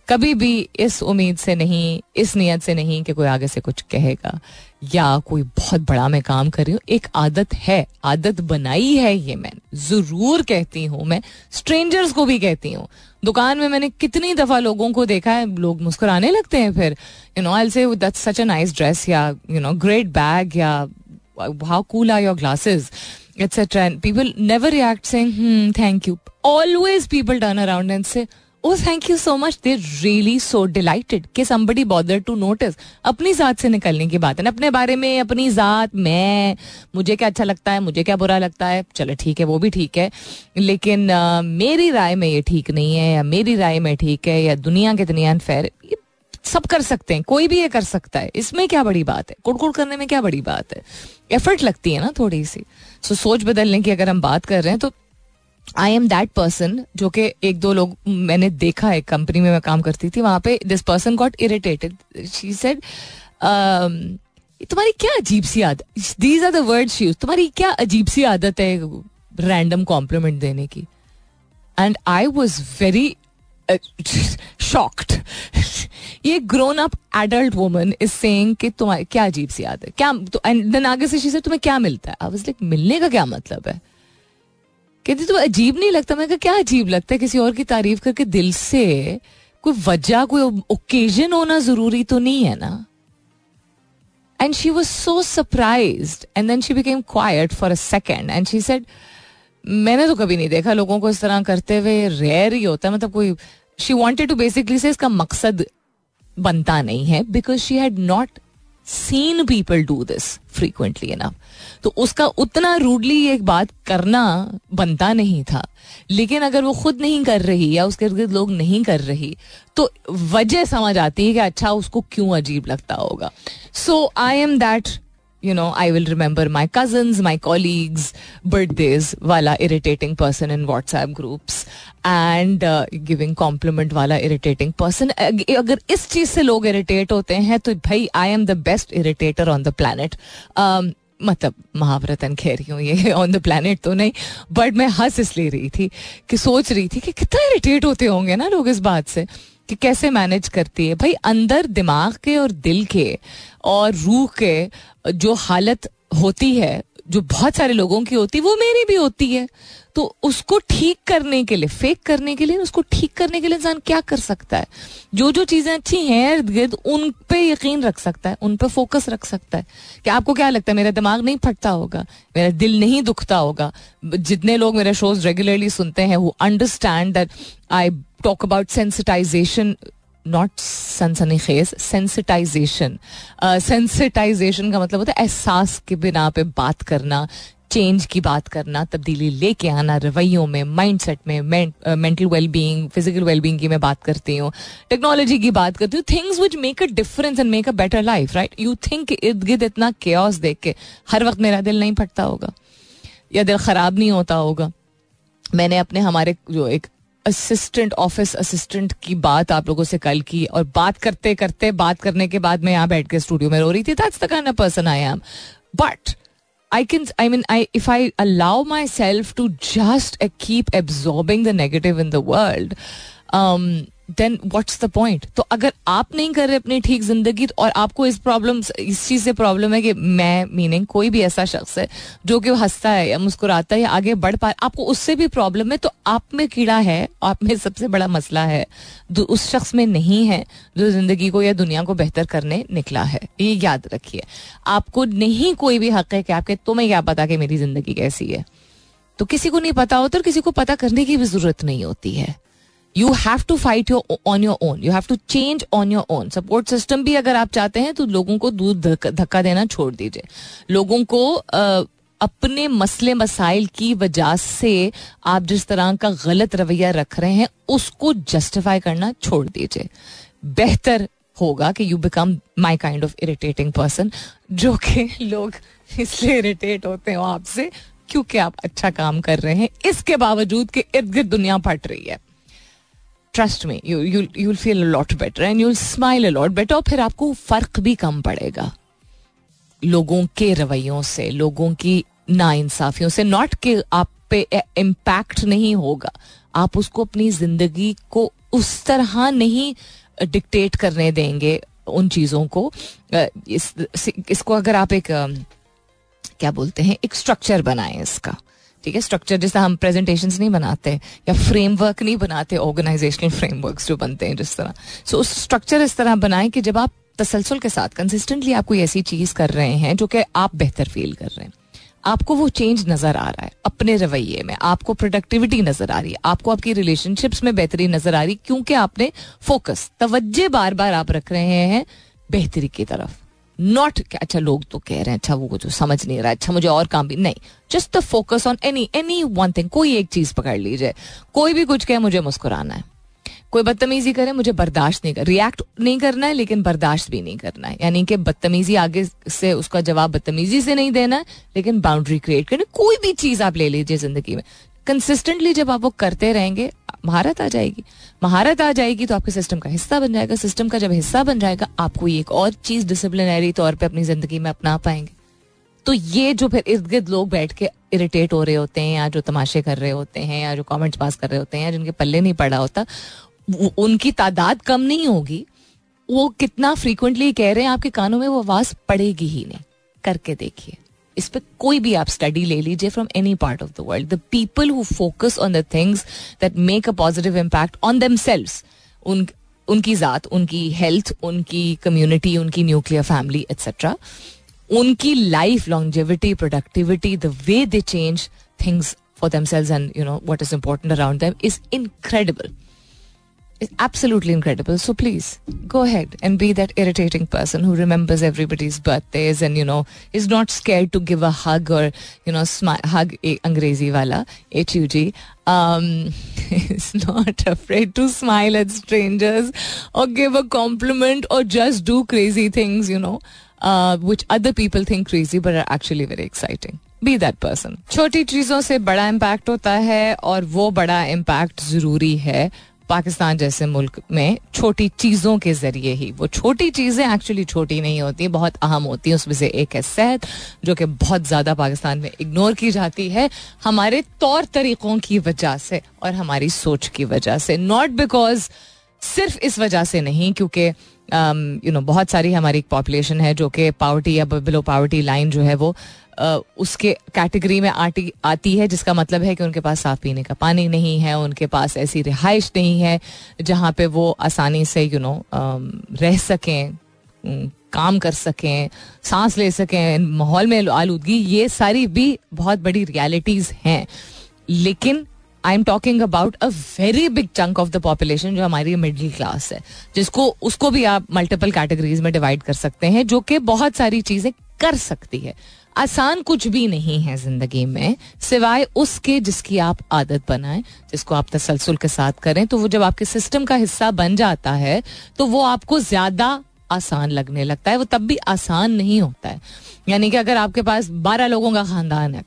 कभी भी इस उम्मीद से नहीं, इस नियत से नहीं कि कोई आगे से कुछ कहेगा, या कोई बहुत बड़ा मैं काम कर रही हूँ, एक आदत है, आदत बनाई है ये मैं, ज़रूर कहती हूँ मैं स्ट्रेंजर्स को भी कहती हूँ। दुकान में मैंने कितनी दफ़ा लोगों को देखा है, लोग मुस्कुराने लगते हैं फिर you know I say that's such a nice dress या यू नो ग्रेट बैग या how cool are your glasses etcetera and people never react saying thank you always people turn around and say oh thank you so much they really so delighted के somebody bother to notice अपनी जात से निकलने की बात है। अपने बारे में अपनी जात मैं मुझे क्या अच्छा लगता है मुझे क्या बुरा लगता है? चलो ठीक है वो भी ठीक है। लेकिन uh, मेरी राय में ये ठीक नहीं है या मेरी राय में ठीक है या दुनिया कितनी अनफेयर ये सब कर सकते हैं कोई भी ये कर सकता है। इसमें क्या बड़ी बात है? कुड़कुड़ करने में क्या बड़ी बात है? एफर्ट लगती है ना थोड़ी सी। सो so, सोच बदलने की अगर हम बात कर रहे हैं तो आई एम दैट पर्सन जो कि एक दो लोग मैंने देखा है कंपनी में मैं काम करती थी वहाँ पे this person got irritated she said तुम्हारी क्या अजीब सी आदत these are the words use तुम्हारी क्या अजीब सी आदत है रैंडम कॉम्प्लीमेंट देने की? And I was very shocked ये grown up adult woman is saying कि तुम्हारी, क्या अजीब सी आदत है? क्या तो देन आगे से से तुम्हें क्या मिलता है? आई वाज लाइक मिलने का क्या मतलब है? कहती तो अजीब नहीं लगता? मैं क्या अजीब लगता है? किसी और की तारीफ़ करके दिल से कोई वजह, कोई ओकेजन होना ज़रूरी तो नहीं है ना? And she was so surprise and then she became quiet for a second and she said मैंने तो कभी नहीं देखा लोगों को इस तरह करते हुए। रेयर ही होता है। मतलब कोई शी वॉन्टेड टू बेसिकली से इसका मकसद बनता नहीं है because she had not seen people do this frequently enough तो उसका उतना रूडली एक बात करना बनता नहीं था। लेकिन अगर वो खुद नहीं कर रही या उसके इर्द लोग नहीं कर रही तो वजह समझ आती है कि अच्छा उसको क्यों अजीब लगता होगा। So I am that you know I will remember my cousin my colleagues birthdays वाला irritating person in WhatsApp groups and giving compliment वाला इरीटेटिंग पर्सन अगर इस चीज़ से लोग इरीटेट होते हैं तो भाई I am the best irritator on the plan मतलब महावरत कह रही हूँ ये ऑन द प्लानट तो नहीं बट मैं हंस इस ले रही थी कि सोच रही थी कि कितना इरीटेट होते होंगे ना लोग इस बात से कि कैसे मैनेज करती है भाई अंदर दिमाग के और दिल के और रूह के जो हालत होती है, जो बहुत सारे लोगों की होती है, वो मेरी भी होती है। तो उसको ठीक करने के लिए फेक करने के लिए, उसको ठीक करने के लिए इंसान क्या कर सकता है? जो जो चीज़ें अच्छी हैं, इर्द गिर्द उन पे यकीन रख सकता है, उन पे फोकस रख सकता है। कि आपको क्या लगता है, मेरा दिमाग नहीं फटता होगा, मेरा दिल नहीं दुखता होगा। जितने लोग मेरे शोज़ रेगुलरली सुनते हैं वो understand that I talk about sensitization not सनसनी खेज सेंसिटाइजेशन सेंसिटाइजेशन का मतलब होता है एहसास के बिना पे बात करना चेंज की बात करना, तब्दीली लेके आना, रवैयों में माइंड सेट में mental well being physical well being की मैं बात करती हूँ टेक्नोलॉजी की बात करती हूँ things which make a difference and make a better life right you think इर्द गिर्द इतना केस देख के हर वक्त मेरा दिल नहीं फटता होगा, या दिल खराब नहीं होता होगा। मैंने अपने हमारे जो एक असिस्टेंट ऑफ़िस असिस्टेंट की बात आप लोगों से कल की और बात करते करते बात करने के बाद मैं यहाँ बैठ के स्टूडियो में रो रही थी। That's the kind of person I am but I can, I mean, I if I allow myself to just uh, keep absorbing the negative in the world, um, then what's the point तो अगर आप नहीं कर रहे अपनी ठीक ज़िंदगी तो और आपको इस प्रॉब्लम इस चीज़ से प्रॉब्लम है कि मैं मीनिंग कोई भी ऐसा शख्स है, जो कि हंसता है या मुस्कुराता है या आगे बढ़ पा, आपको उससे भी प्रॉब्लम है तो आप में कीड़ा है, आप में सबसे बड़ा मसला है उस शख्स में नहीं है, जो ज़िंदगी को या दुनिया को बेहतर करने निकला है। ये याद रखिए। आपको नहीं कोई भी हक है कि आपके तुम्हें क्या पता कि मेरी ज़िंदगी कैसी है? तो किसी को नहीं पता होता और किसी को पता करने की भी ज़रूरत नहीं होती है। You have to fight your on your own you have to change on your own support system भी अगर आप चाहते हैं तो लोगों को दूर धक्का देना छोड़ दीजिए। लोगों को अपने मसले, मसाइल की वजह से आप जिस तरह का गलत रवैया रख रहे हैं, उसको जस्टिफाई करना छोड़ दीजिए। बेहतर होगा कि you become my kind of irritating person जो कि लोग इसलिए इरिटेट होते हो आपसे, क्योंकि आप अच्छा काम कर रहे हैं। इसके बावजूद कि इर्द गिर्द दुनिया फट रही है। ट्रस्ट में you you you feel lot better and you smile a lot better और फिर आपको फ़र्क भी कम पड़ेगा। लोगों के रवैयों से लोगों की ना इंसाफियों से नॉट कि आप पे इम्पैक्ट नहीं होगा। आप उसको अपनी ज़िंदगी को उस तरह नहीं डिक्टेट करने देंगे उन चीज़ों को। इस, इसको अगर आप एक क्या बोलते हैं एक स्ट्रक्चर बनाएँ इसका। ठीक है स्ट्रक्चर जैसा हम प्रेजेंटेशन नहीं बनाते या फ्रेमवर्क नहीं बनाते ऑर्गेनाइजेशनल फ्रेमवर्क जो बनते हैं जिस तरह। सो उस स्ट्रक्चर इस तरह बनाएँ कि जब आप तसलसल के साथ कंसिस्टेंटली आप कोई ऐसी चीज़ कर रहे हैं जो कि आप बेहतर फील कर रहे हैं। आपको वो चेंज नज़र आ रहा है, अपने रवैये में, आपको प्रोडक्टिविटी नज़र आ रही है, आपको आपकी रिलेशनशिप्स में बेहतरी नज़र आ रही क्योंकि आपने फोकस तवज्जे बार बार आप रख रहे हैं बेहतरी की तरफ़। नॉट अच्छा लोग तो कह रहे हैं अच्छा वो जो समझ नहीं रहा अच्छा मुझे और काम भी, नहीं just the focus on any any one thing कोई एक चीज़ पकड़ लीजिए, कोई भी कुछ कहे, मुझे मुस्कुराना है, कोई बदतमीजी करे, मुझे बर्दाश्त नहीं कर रिएक्ट नहीं करना है, लेकिन बर्दाश्त भी नहीं करना है, यानी कि बदतमीजी आगे से उसका जवाब बदतमीजी से नहीं देना है, लेकिन बाउंड्री क्रिएट करनी कोई भी चीज़ आप ले लीजिए ज़िंदगी में। कंसिस्टेंटली जब आप वो करते रहेंगे महारत आ जाएगी। महारत आ जाएगी तो आपके सिस्टम का हिस्सा बन जाएगा। सिस्टम का जब हिस्सा बन जाएगा आप कोई एक और चीज़ डिसिप्लिनरी तौर पे अपनी ज़िंदगी में अपना पाएँगे। तो ये जो फिर इर्द गिर्द लोग बैठ के इरिटेट हो रहे होते हैं या जो तमाशे कर रहे होते हैं या जो कमेंट्स पास कर रहे होते हैं या जिनके पल्ले नहीं पड़ा होता उनकी तादाद कम नहीं होगी। वो कितना फ्रीक्वेंटली कह रहे हैं आपके कानों में, वो आवाज़ पड़ेगी ही नहीं। करके देखिए। इस पर कोई भी आप स्टडी ले लीजिए from any part of the world the people who focus on the things that make a positive impact on them उन, उनकी ज़ात, उनकी हेल्थ उनकी कम्युनिटी उनकी न्यूक्लियर फैमिली एक्सेट्रा उनकी life longevity productivity the way they change things for themselves and you know what is important around them is incredible is absolutely incredible. So please go ahead and be that irritating person who remembers everybody's birthdays and you know is not scared to give a hug or you know smile, hug a Angrezi wala H U G. Um, is not afraid to smile at strangers or give a compliment or just do crazy things. You know. Uh, which other people think crazy but are actually very exciting. Be that person छोटी चीजों से बड़ा impact होता है और वो बड़ा impact जरूरी है पाकिस्तान जैसे मुल्क में छोटी चीज़ों के ज़रिए ही। वो छोटी चीज़ें एक्चुअली छोटी नहीं होती, बहुत अहम होती हैं। उसमें से एक है सेहत, जो कि बहुत ज़्यादा पाकिस्तान में इग्नोर की जाती है हमारे तौर तरीक़ों की वजह से और हमारी सोच की वजह से। नॉट बिकॉज़ सिर्फ़ इस वजह से नहीं, क्योंकि यू नो बहुत सारी हमारी पॉपुलेशन है जो कि पावर्टी या बिलो पावर्टी लाइन जो है वो उसके कैटेगरी में आती आती है जिसका मतलब है कि उनके पास साफ़ पीने का पानी नहीं है उनके पास ऐसी रिहाइश नहीं है जहाँ पे वो आसानी से यू you नो know, रह सकें काम कर सकें सांस ले सकें माहौल में आलूदगी ये सारी भी बहुत बड़ी रियलिटीज़ हैं। लेकिन I am talking about a very big chunk of the population जो हमारी मिडिल क्लास है जिसको उसको भी आप मल्टीपल कैटेगरीज में डिवाइड कर सकते हैं जो कि बहुत सारी चीज़ें कर सकती है। आसान कुछ भी नहीं है ज़िंदगी में, सिवाय उसके जिसकी आप आदत बनाएँ, जिसको आप तसलसल के साथ करें तो वो जब आपके सिस्टम का हिस्सा बन जाता है तो वो आपको ज़्यादा आसान लगने लगता है, वो तब भी आसान नहीं होता है। यानी कि अगर आपके पास बारह लोगों का खानदान है,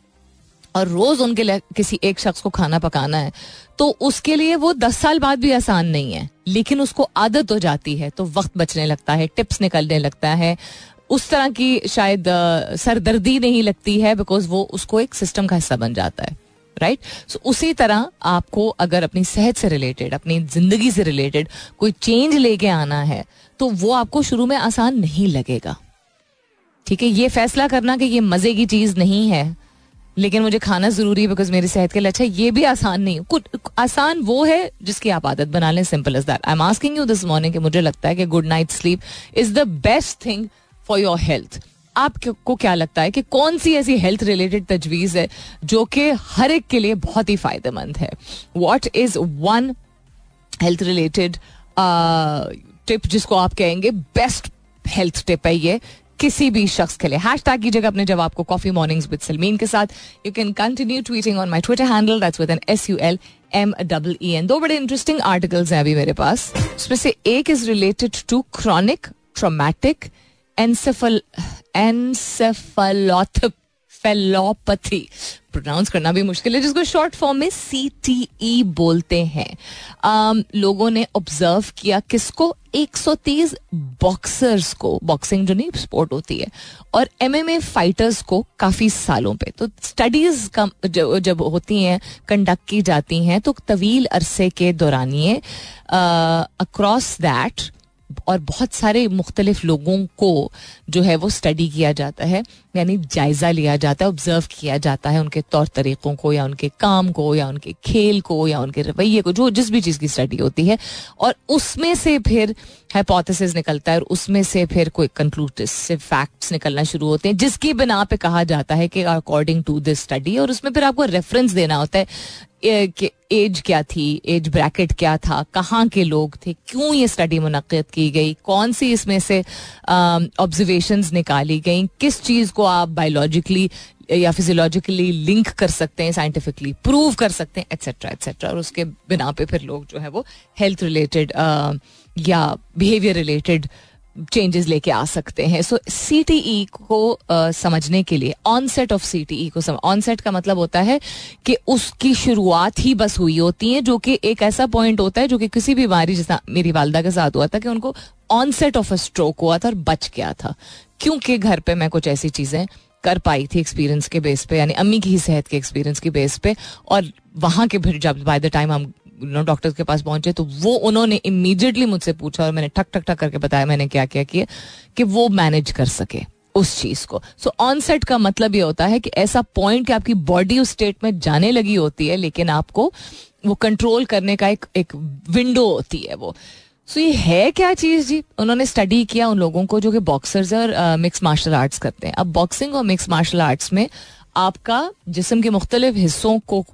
और रोज उनके लिए किसी एक शख्स को खाना पकाना है तो उसके लिए वो दस साल बाद भी आसान नहीं है, लेकिन उसको आदत हो जाती है तो वक्त बचने लगता है, टिप्स निकलने लगता है उस तरह की शायद सरदर्दी नहीं लगती है बिकॉज़ वो उसको एक सिस्टम का हिस्सा बन जाता है राइट right? सो so, उसी तरह आपको अगर अपनी सेहत से रिलेटेड अपनी ज़िंदगी से रिलेटेड कोई चेंज लेके आना है तो वो आपको शुरू में आसान नहीं लगेगा। ठीक है ये फैसला करना कि ये मज़े की चीज़ नहीं है लेकिन मुझे खाना ज़रूरी है बिकॉज़ मेरी सेहत के लिए अच्छा ये भी आसान नहीं। कुछ आसान वो है जिसकी आप आदत बना लें simple is that I am asking you this morning मुझे लगता है कि good night sleep is the best thing for your health आपको क्या लगता है कि कौन सी ऐसी हेल्थ रिलेटेड तजवीज है जो कि हर एक के लिए बहुत ही फ़ायदेमंद है? What is one health related tip जिसको आप कहेंगे बेस्ट हेल्थ टिप है ये किसी भी शख्स के लिए? हैश टैग कीजिएगा अपने जवाब को कॉफ़ी मॉर्निंग्स विद सलमीन के साथ। You can continue tweeting on my Twitter handle that's with N S U L M double E N दो बड़े इंटरेस्टिंग आर्टिकल्स हैं अभी मेरे पास। उसमें से एक is related to chronic traumatic encephal encephalopathy pronounce करना भी मुश्किल है जिसको शॉर्ट फॉर्म में सी टी ई बोलते हैं। Um, लोगों ने ऑब्ज़र्व किया किसको? 130 बॉक्सर्स को। बॉक्सिंग जो नहीं स्पोर्ट होती है। और एमएमए फाइटर्स को काफ़ी सालों पे। तो स्टडीज़ जब, जब होती हैं कंडक्ट की जाती हैं तो तवील अरसे के दौरान ये अक्रॉस दैट और बहुत सारे मुख्तलिफ़ लोगों को जो है वो स्टडी किया जाता है, यानी जायजा लिया जाता है ऑब्ज़र्व किया जाता है उनके तौर तरीक़ों को, या उनके काम को, या उनके खेल को, या उनके रवैये को, जो जिस भी चीज़ की स्टडी होती है। और उसमें से फिर हाइपोथेसिस निकलता है और उसमें से फिर कोई कंक्लूसिव फैक्ट्स निकलना शुरू होते हैं, जिसकी बिना पे कहा जाता है कि अकॉर्डिंग टू दिस स्टडी और उसमें फिर आपको रेफरेंस देना होता है एज क्या थी? एज ब्रैकेट क्या था? कहाँ के लोग थे? क्यों ये स्टडी मुनद की गई? कौन सी इसमें से ऑब्जर्वेशन निकाली गई? किस चीज़ को आप बायोलॉजिकली या फिजियोलॉजिकली लिंक कर सकते हैं साइंटिफिकली प्रूव कर सकते हैं एट्सेट्रा एट्सेट्रा और उसके बिना पे फिर लोग जो है वो हेल्थ रिलेटेड या बिहेवियर रिलेटेड चेंजेस लेके आ सकते हैं। सो सी टी ई को uh, समझने के लिए onset of C T E को ऑन सेट का मतलब होता है कि उसकी शुरुआत ही बस हुई होती है जो कि एक ऐसा पॉइंट होता है जो कि किसी भी बीमारी जैसा मेरी वालदा के साथ हुआ था कि उनको onset of a stroke हुआ था और बच गया था। क्योंकि घर पे मैं कुछ ऐसी चीज़ें कर पाई थी एक्सपीरियंस के बेस पे यानी अम्मी की ही सेहत के एक्सपीरियंस के बेस पे और वहाँ के फिर जब बाय द टाइम हम नो डॉक्टर के पास पहुँचे तो वो उन्होंने इमीडिएटली मुझसे पूछा और मैंने ठक ठक ठक करके बताया मैंने क्या क्या किया कि वो मैनेज कर सके उस चीज़ को। सो ऑन का मतलब ये होता है कि ऐसा पॉइंट कि आपकी बॉडी उस स्टेट में जाने लगी होती है लेकिन आपको वो कंट्रोल करने का एक एक विंडो होती है वो। सो so, ये है क्या चीज़ जी? उन्होंने स्टडी किया उन लोगों को जो कि बॉक्सर्स और मिक्स मार्शल आर्ट्स करते हैं। अब बॉक्सिंग और मिक्स मार्शल आर्ट्स में आपका जिसम के मुख्तलिफ़ हिस्सों को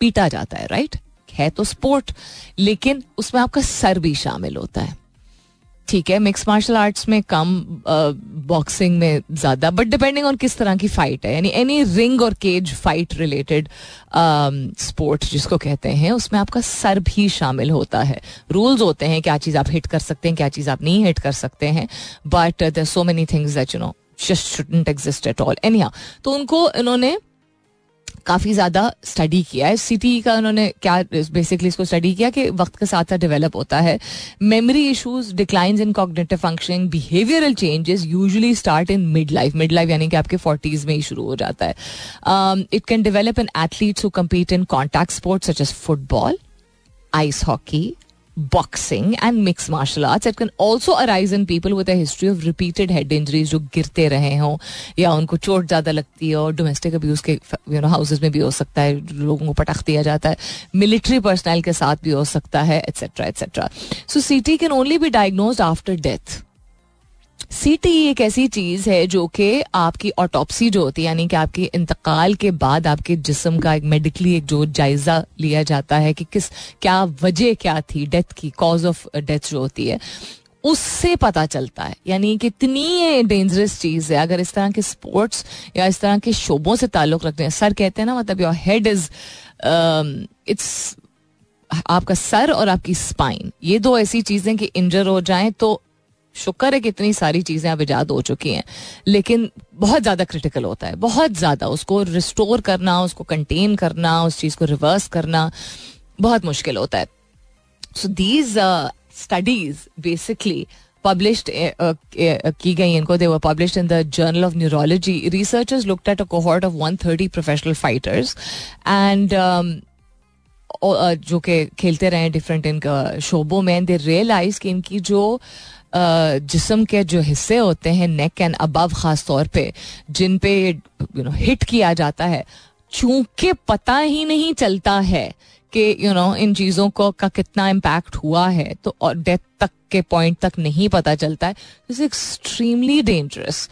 पीटा जाता है राइट है तो स्पोर्ट लेकिन उसमें आपका सर भी शामिल होता है। ठीक है मिक्स मार्शल आर्ट्स में कम बॉक्सिंग में ज़्यादा बट डिपेंडिंग ऑन किस तरह की फाइट है। यानी एनी रिंग और केज फाइट रिलेटेड स्पोर्ट जिसको कहते हैं, उसमें आपका सर भी शामिल होता है। रूल्स होते हैं क्या चीज़ आप हिट कर सकते हैं, क्या चीज़ आप नहीं हिट कर सकते हैं but there so many things that you know just shouldn't exist at all any तो उनको इन्होंने काफ़ी ज़्यादा स्टडी किया है। सिटी का उन्होंने क्या बेसिकली इसको स्टडी किया कि वक्त के साथ साथ डेवलप होता है। Memory issues declines in cognitive functioning behavioural changes usually start in mid life mid life यानी कि आपके फोर्टीज में ही शुरू हो जाता है। It can develop in athletes who compete in contact sports such as football ice hockey boxing and mixed martial arts it can also arise in people with history of repeated head injuries जो गिरते रहे हों, या उनको चोट ज़्यादा लगती है और डोमेस्टिक अब्यूज़ के यू नो हाउसेज में भी हो सकता है, लोगों को पटख दिया जाता है मिलिट्री पर्सनल के साथ भी हो सकता है etcetera etcetera so C T can only be diagnose after death C T एक ऐसी चीज़ है जो कि आपकी ऑटोपसी जो होती है, यानी कि आपके इंतकाल के बाद आपके जिस्म का एक मेडिकली एक जो जायजा लिया जाता है कि किस, क्या वजह क्या थी डेथ की कॉज ऑफ़ डेथ जो होती है, उससे पता चलता है। यानी कि इतनी डेंजरस चीज़ है। अगर इस तरह के स्पोर्ट्स या इस तरह के शोबों से ताल्लुक रखते हैं, सर कहते हैं ना मतलब योर हेड इज़ इट्स आपका सर और आपकी स्पाइन ये दो ऐसी चीज़ें कि इंजर हो जाएँ तो शुक्र है कि इतनी सारी चीज़ें अब ईजाद हो चुकी हैं लेकिन बहुत ज़्यादा क्रिटिकल होता है बहुत ज़्यादा उसको रिस्टोर करना उसको कंटेन करना उस चीज़ को रिवर्स करना बहुत मुश्किल होता है। So these studies basically published uh, uh, की गई इनको they were published in the journal of neurology researchers looked at a cohort of 130 professional fighters and जो कि खेलते रहे डिफरेंट इनका शोबों में दे रियलाइज़ कि इनकी जो जिसम के जो हिस्से होते हैं नेक एंड अबव खास तौर पे, जिन पे यू नो हिट किया जाता है, चूँकि पता ही नहीं चलता है कि यू नो इन चीज़ों को का कितना इम्पैक्ट हुआ है तो और डेथ तक के पॉइंट तक नहीं पता चलता है। इज़ एक्सट्रीमली डेंजरस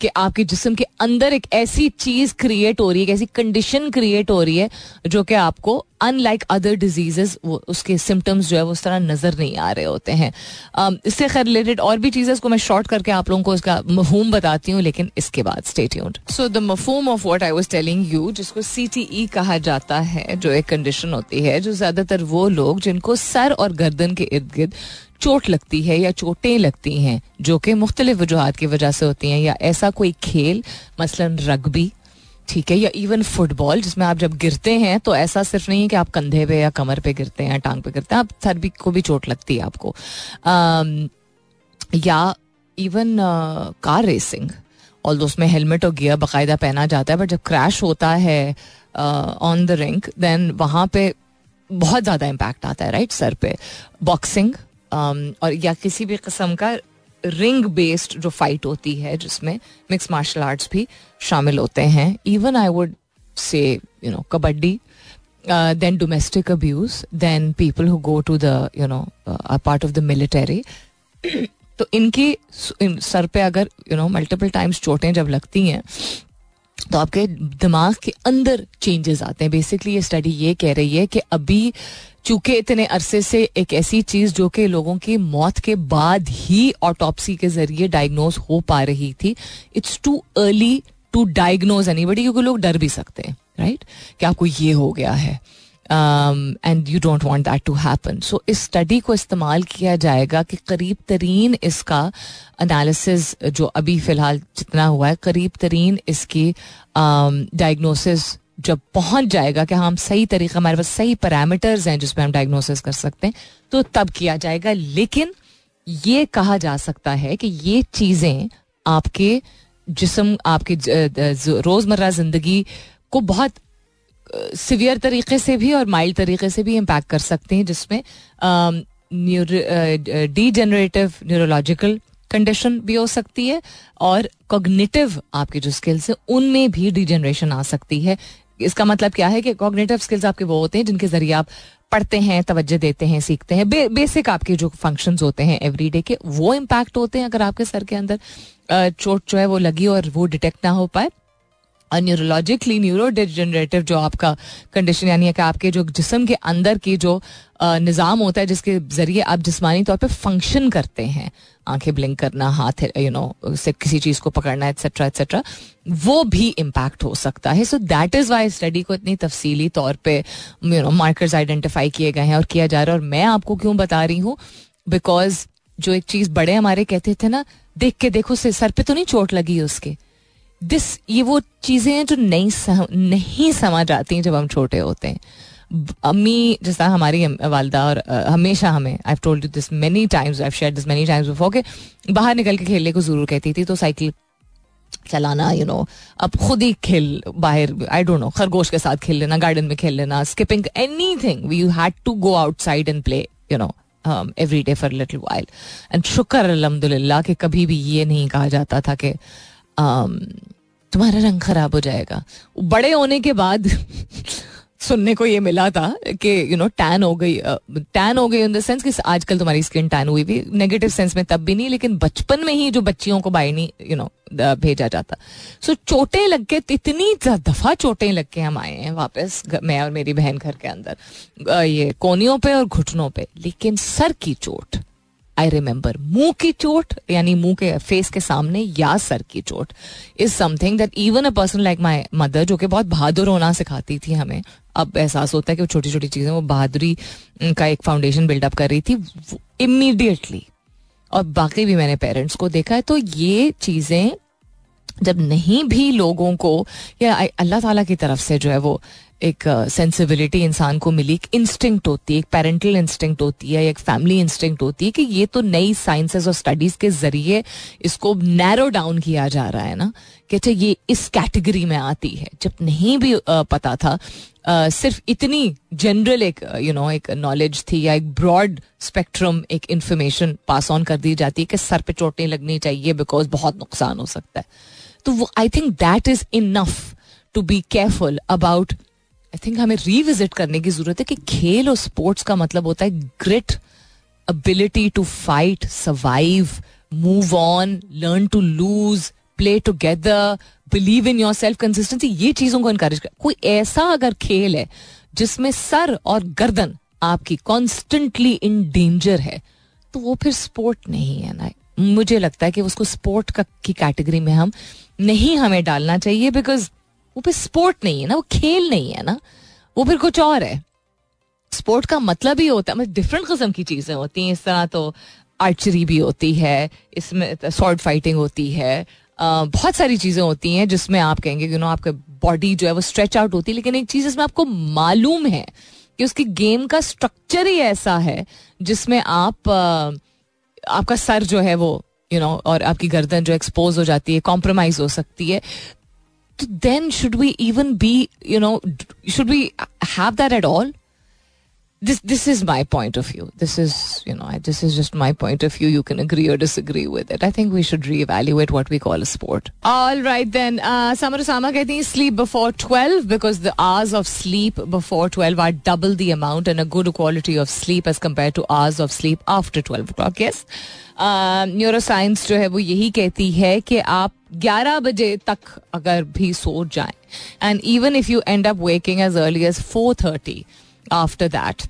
कि आपके जिसम के अंदर एक ऐसी चीज़ क्रिएट हो रही है ऐसी कंडीशन क्रिएट हो रही है जो कि आपको अनलाइक अदर डिजीजेस वो उसके सिम्टम्स जो है वो उस तरह नज़र नहीं आ रहे होते हैं। Um, इससे खैर रिलेटेड और भी चीज़ें को मैं शॉर्ट करके आप लोगों को इसका मफहूम बताती हूँ लेकिन इसके बाद state so the मफहूम of what I was telling you जिसको सी टी ई कहा जाता है जो एक कंडीशन होती है जो ज़्यादातर वो लोग जिनको सर और गर्दन के इर्द गिर्द चोट लगती है या चोटें लगती हैं जो कि मुख्तलिफ़ वजूहत की वजह से होती हैं या ऐसा कोई खेल मसलन रग्बी ठीक है या इवन फुटबॉल जिसमें आप जब गिरते हैं तो ऐसा सिर्फ़ नहीं है कि आप कंधे पे या कमर पे गिरते हैं या टांग पे गिरते हैं आप सर भी को भी चोट लगती है आपको। आम, या इवन कार रेसिंग और उसमें हेलमेट और गियर बाकायदा पहना जाता है बट जब क्रैश होता है ऑन द रिंक देन वहाँ पे बहुत ज़्यादा इम्पैक्ट आता है राइट सर पे। बॉक्सिंग और या किसी भी किस्म का रिंग बेस्ड जो फाइट होती है, जिसमें मिक्स मार्शल आर्ट्स भी शामिल होते हैं. Even I would say you know Kabaddi then domestic abuse then people who go to the you know part of the military तो इनके इन, सर पे अगर यू नो मल्टीपल टाइम्स चोटें जब लगती हैं तो आपके दिमाग के अंदर चेंजेस आते हैं बेसिकली ये स्टडी ये कह रही है कि अभी चूँकि इतने अरसे से एक ऐसी चीज़ जो कि लोगों की मौत के बाद ही ऑटोपसी के ज़रिए डायग्नोज हो पा रही थी it's too early to diagnose anybody क्योंकि लोग डर भी सकते हैं राइट right? कि आपको ये हो गया है and you don't want that to happen so इस स्टडी को इस्तेमाल किया जाएगा कि करीब तरीन इसका एनालिसिस जो अभी फ़िलहाल जितना हुआ है करीब तरीन इसकी डायग्नोसिस um, जब पहुँच जाएगा कि हम सही तरीका हमारे पास सही पैरामीटर्स हैं जिसमें हम डायग्नोसिस कर सकते हैं तो तब किया जाएगा। लेकिन ये कहा जा सकता है कि ये चीज़ें आपके जिसम आपके रोज़मर्रा ज़िंदगी को बहुत सिवियर तरीके से भी और माइल्ड तरीके से भी इम्पैक्ट कर सकते हैं जिसमें डी जनरेटिव न्यूरोलॉजिकल कंडीशन भी हो सकती है और कॉग्निटिव आपके जो स्किल्स हैं उनमें भी डिजेनरेशन आ सकती है। इसका मतलब क्या है कि कॉग्नेटिव स्किल्स आपके वो होते हैं जिनके ज़रिए आप पढ़ते हैं तवज्जो देते हैं सीखते हैं। बे, बेसिक आपके जो फ़ंक्शंस होते हैं एवरीडे के वो इम्पैक्ट होते हैं अगर आपके सर के अंदर चोट जो है वो लगी और वो डिटेक्ट ना हो पाए। न्यूरोलॉजिकली न्यूरो डिजनरेटिव जो आपका कंडीशन यानी कि आपके जो जिसम के अंदर की जो निज़ाम होता है, जिसके ज़रिए आप जिसमानी तौर पे फ़ंक्शन करते हैं। आँखें ब्लिंक करना, हाथ यू नो से किसी चीज़ को पकड़ना एट्सेट्रा एट्सेट्रा वो भी इम्पैक्ट हो सकता है। So that is why study को इतनी तफसीली तौर पर यू नो मार्कर्स आइडेंटिफाई किए गए हैं और किया जा रहा है। और मैं आपको क्यों बता रही हूँ? बिकॉज़ जो एक चीज़ बड़े हमारे कहते थे ना, देख के देखो, सर पे तो नहीं चोट लगी उसके। दिस ये वो चीज़ें हैं जो नहीं सम, नहीं समझ आती जब हम छोटे होते हैं। अम्मी जिस हमारी वालदा और हमेशा हमें I told you this many times I share this many times before के बाहर निकल के खेलने को ज़रूर कहती थी तो साइकिल चलाना यू you नो know, अब खुद ही खेल बाहर आई डोंट नो खरगोश के साथ खेल लेना गार्डन में खेल लेना skipping anything we you had to go outside and play you know every day for little while and शुक्र अलहमदुल्ला कि कभी भी ये नहीं कहा जाता था कि तुम्हारा रंग खराब हो जाएगा। बड़े होने के बाद सुनने को ये मिला था कि यू नो टैन हो गई टैन हो गई इन द सेंस कि आजकल तुम्हारी स्किन टैन हुई भी नेगेटिव सेंस में तब भी नहीं लेकिन बचपन में ही जो बच्चियों को बाई नहीं यू नो भेजा जाता। सो so, चोटें लग के इतनी दफ़ा चोटें लग के हम आए हैं वापस मैं और मेरी बहन घर के अंदर ये कोनियों पे और घुटनों पे लेकिन सर की चोट। आई रिमेंबर मुँह की चोट, यानी मुँह के फेस के सामने या सर की चोट is something that even a person like my mother जो कि बहुत बहादुर होना सिखाती थी हमें, अब एहसास होता है कि वो छोटी छोटी चीज़ें, वो बहादुरी का एक फाउंडेशन बिल्डअप कर रही थी इमीडिएटली और बाकी भी मैंने पेरेंट्स को देखा है तो ये चीज़ें, जब नहीं भी लोगों को, या अल्लाह ताला की तरफ़ से जो है वो एक सेंसिबिलिटी uh, इंसान को मिली एक इंस्टिंक्ट होती है एक पेरेंटल इंस्टिंक्ट होती है एक फैमिली इंस्टिंक्ट होती है कि ये तो नई साइंसेस और स्टडीज़ के ज़रिए इसको नैरो डाउन किया जा रहा है ना कि अच्छा ये इस कैटेगरी में आती है। जब नहीं भी uh, पता था uh, सिर्फ़ इतनी जनरल एक यू नो know, एक नॉलेज थी या एक ब्रॉड स्पेक्ट्रम एक इंफॉर्मेशन पास ऑन कर दी जाती है कि सर पे चोटें लगनी चाहिए बिकॉज़ बहुत नुकसान हो सकता है। तो I think that is enough to be careful about I think हमें रिविजिट करने की ज़रूरत है कि खेल और स्पोर्ट्स का मतलब होता है grit to fight survive move on learn to lose play together believe in your self consistency ये चीज़ों को इनकरेज कर। कोई ऐसा अगर खेल है जिसमें सर और गर्दन आपकी कॉन्स्टेंटली इन डेंजर है तो वो फिर स्पोर्ट नहीं है ना। मुझे लगता है कि उसको स्पोर्ट का की कैटेगरी में हम नहीं हमें डालना चाहिए बिकॉज़ वो फिर स्पोर्ट नहीं है ना वो खेल नहीं है ना वो फिर कुछ और है। स्पोर्ट का मतलब ही होता है मतलब डिफरेंट किस्म की चीज़ें होती हैं इस तरह तो आर्चरी भी होती है इसमें सॉर्ड फाइटिंग होती है बहुत सारी चीज़ें होती हैं जिसमें आप कहेंगे यू नो आपके बॉडी जो है वो स्ट्रेच आउट होती है लेकिन एक चीज़ इसमें आपको मालूम है कि उसकी गेम का स्ट्रक्चर ही ऐसा है जिसमें आप आपका सर जो है वो यू you नो know, और आपकी गर्दन जो एक्सपोज हो जाती है कॉम्प्रोमाइज हो सकती है then should we even be, you know, should we have that at all? this this is my point of view this is you know this is just my point of view you can agree or disagree with it i think we should reevaluate what we call a sport all right then uh, samar sama कहती हैं sleep before 12 because the hours of sleep before 12 are double the amount and a good quality of sleep as compared to hours of sleep after 12 o'clock yes neuro uh, science जो है वो यही कहती है कि आप 11 बजे तक अगर भी सो जाए and even if you end up waking as early as four thirty after that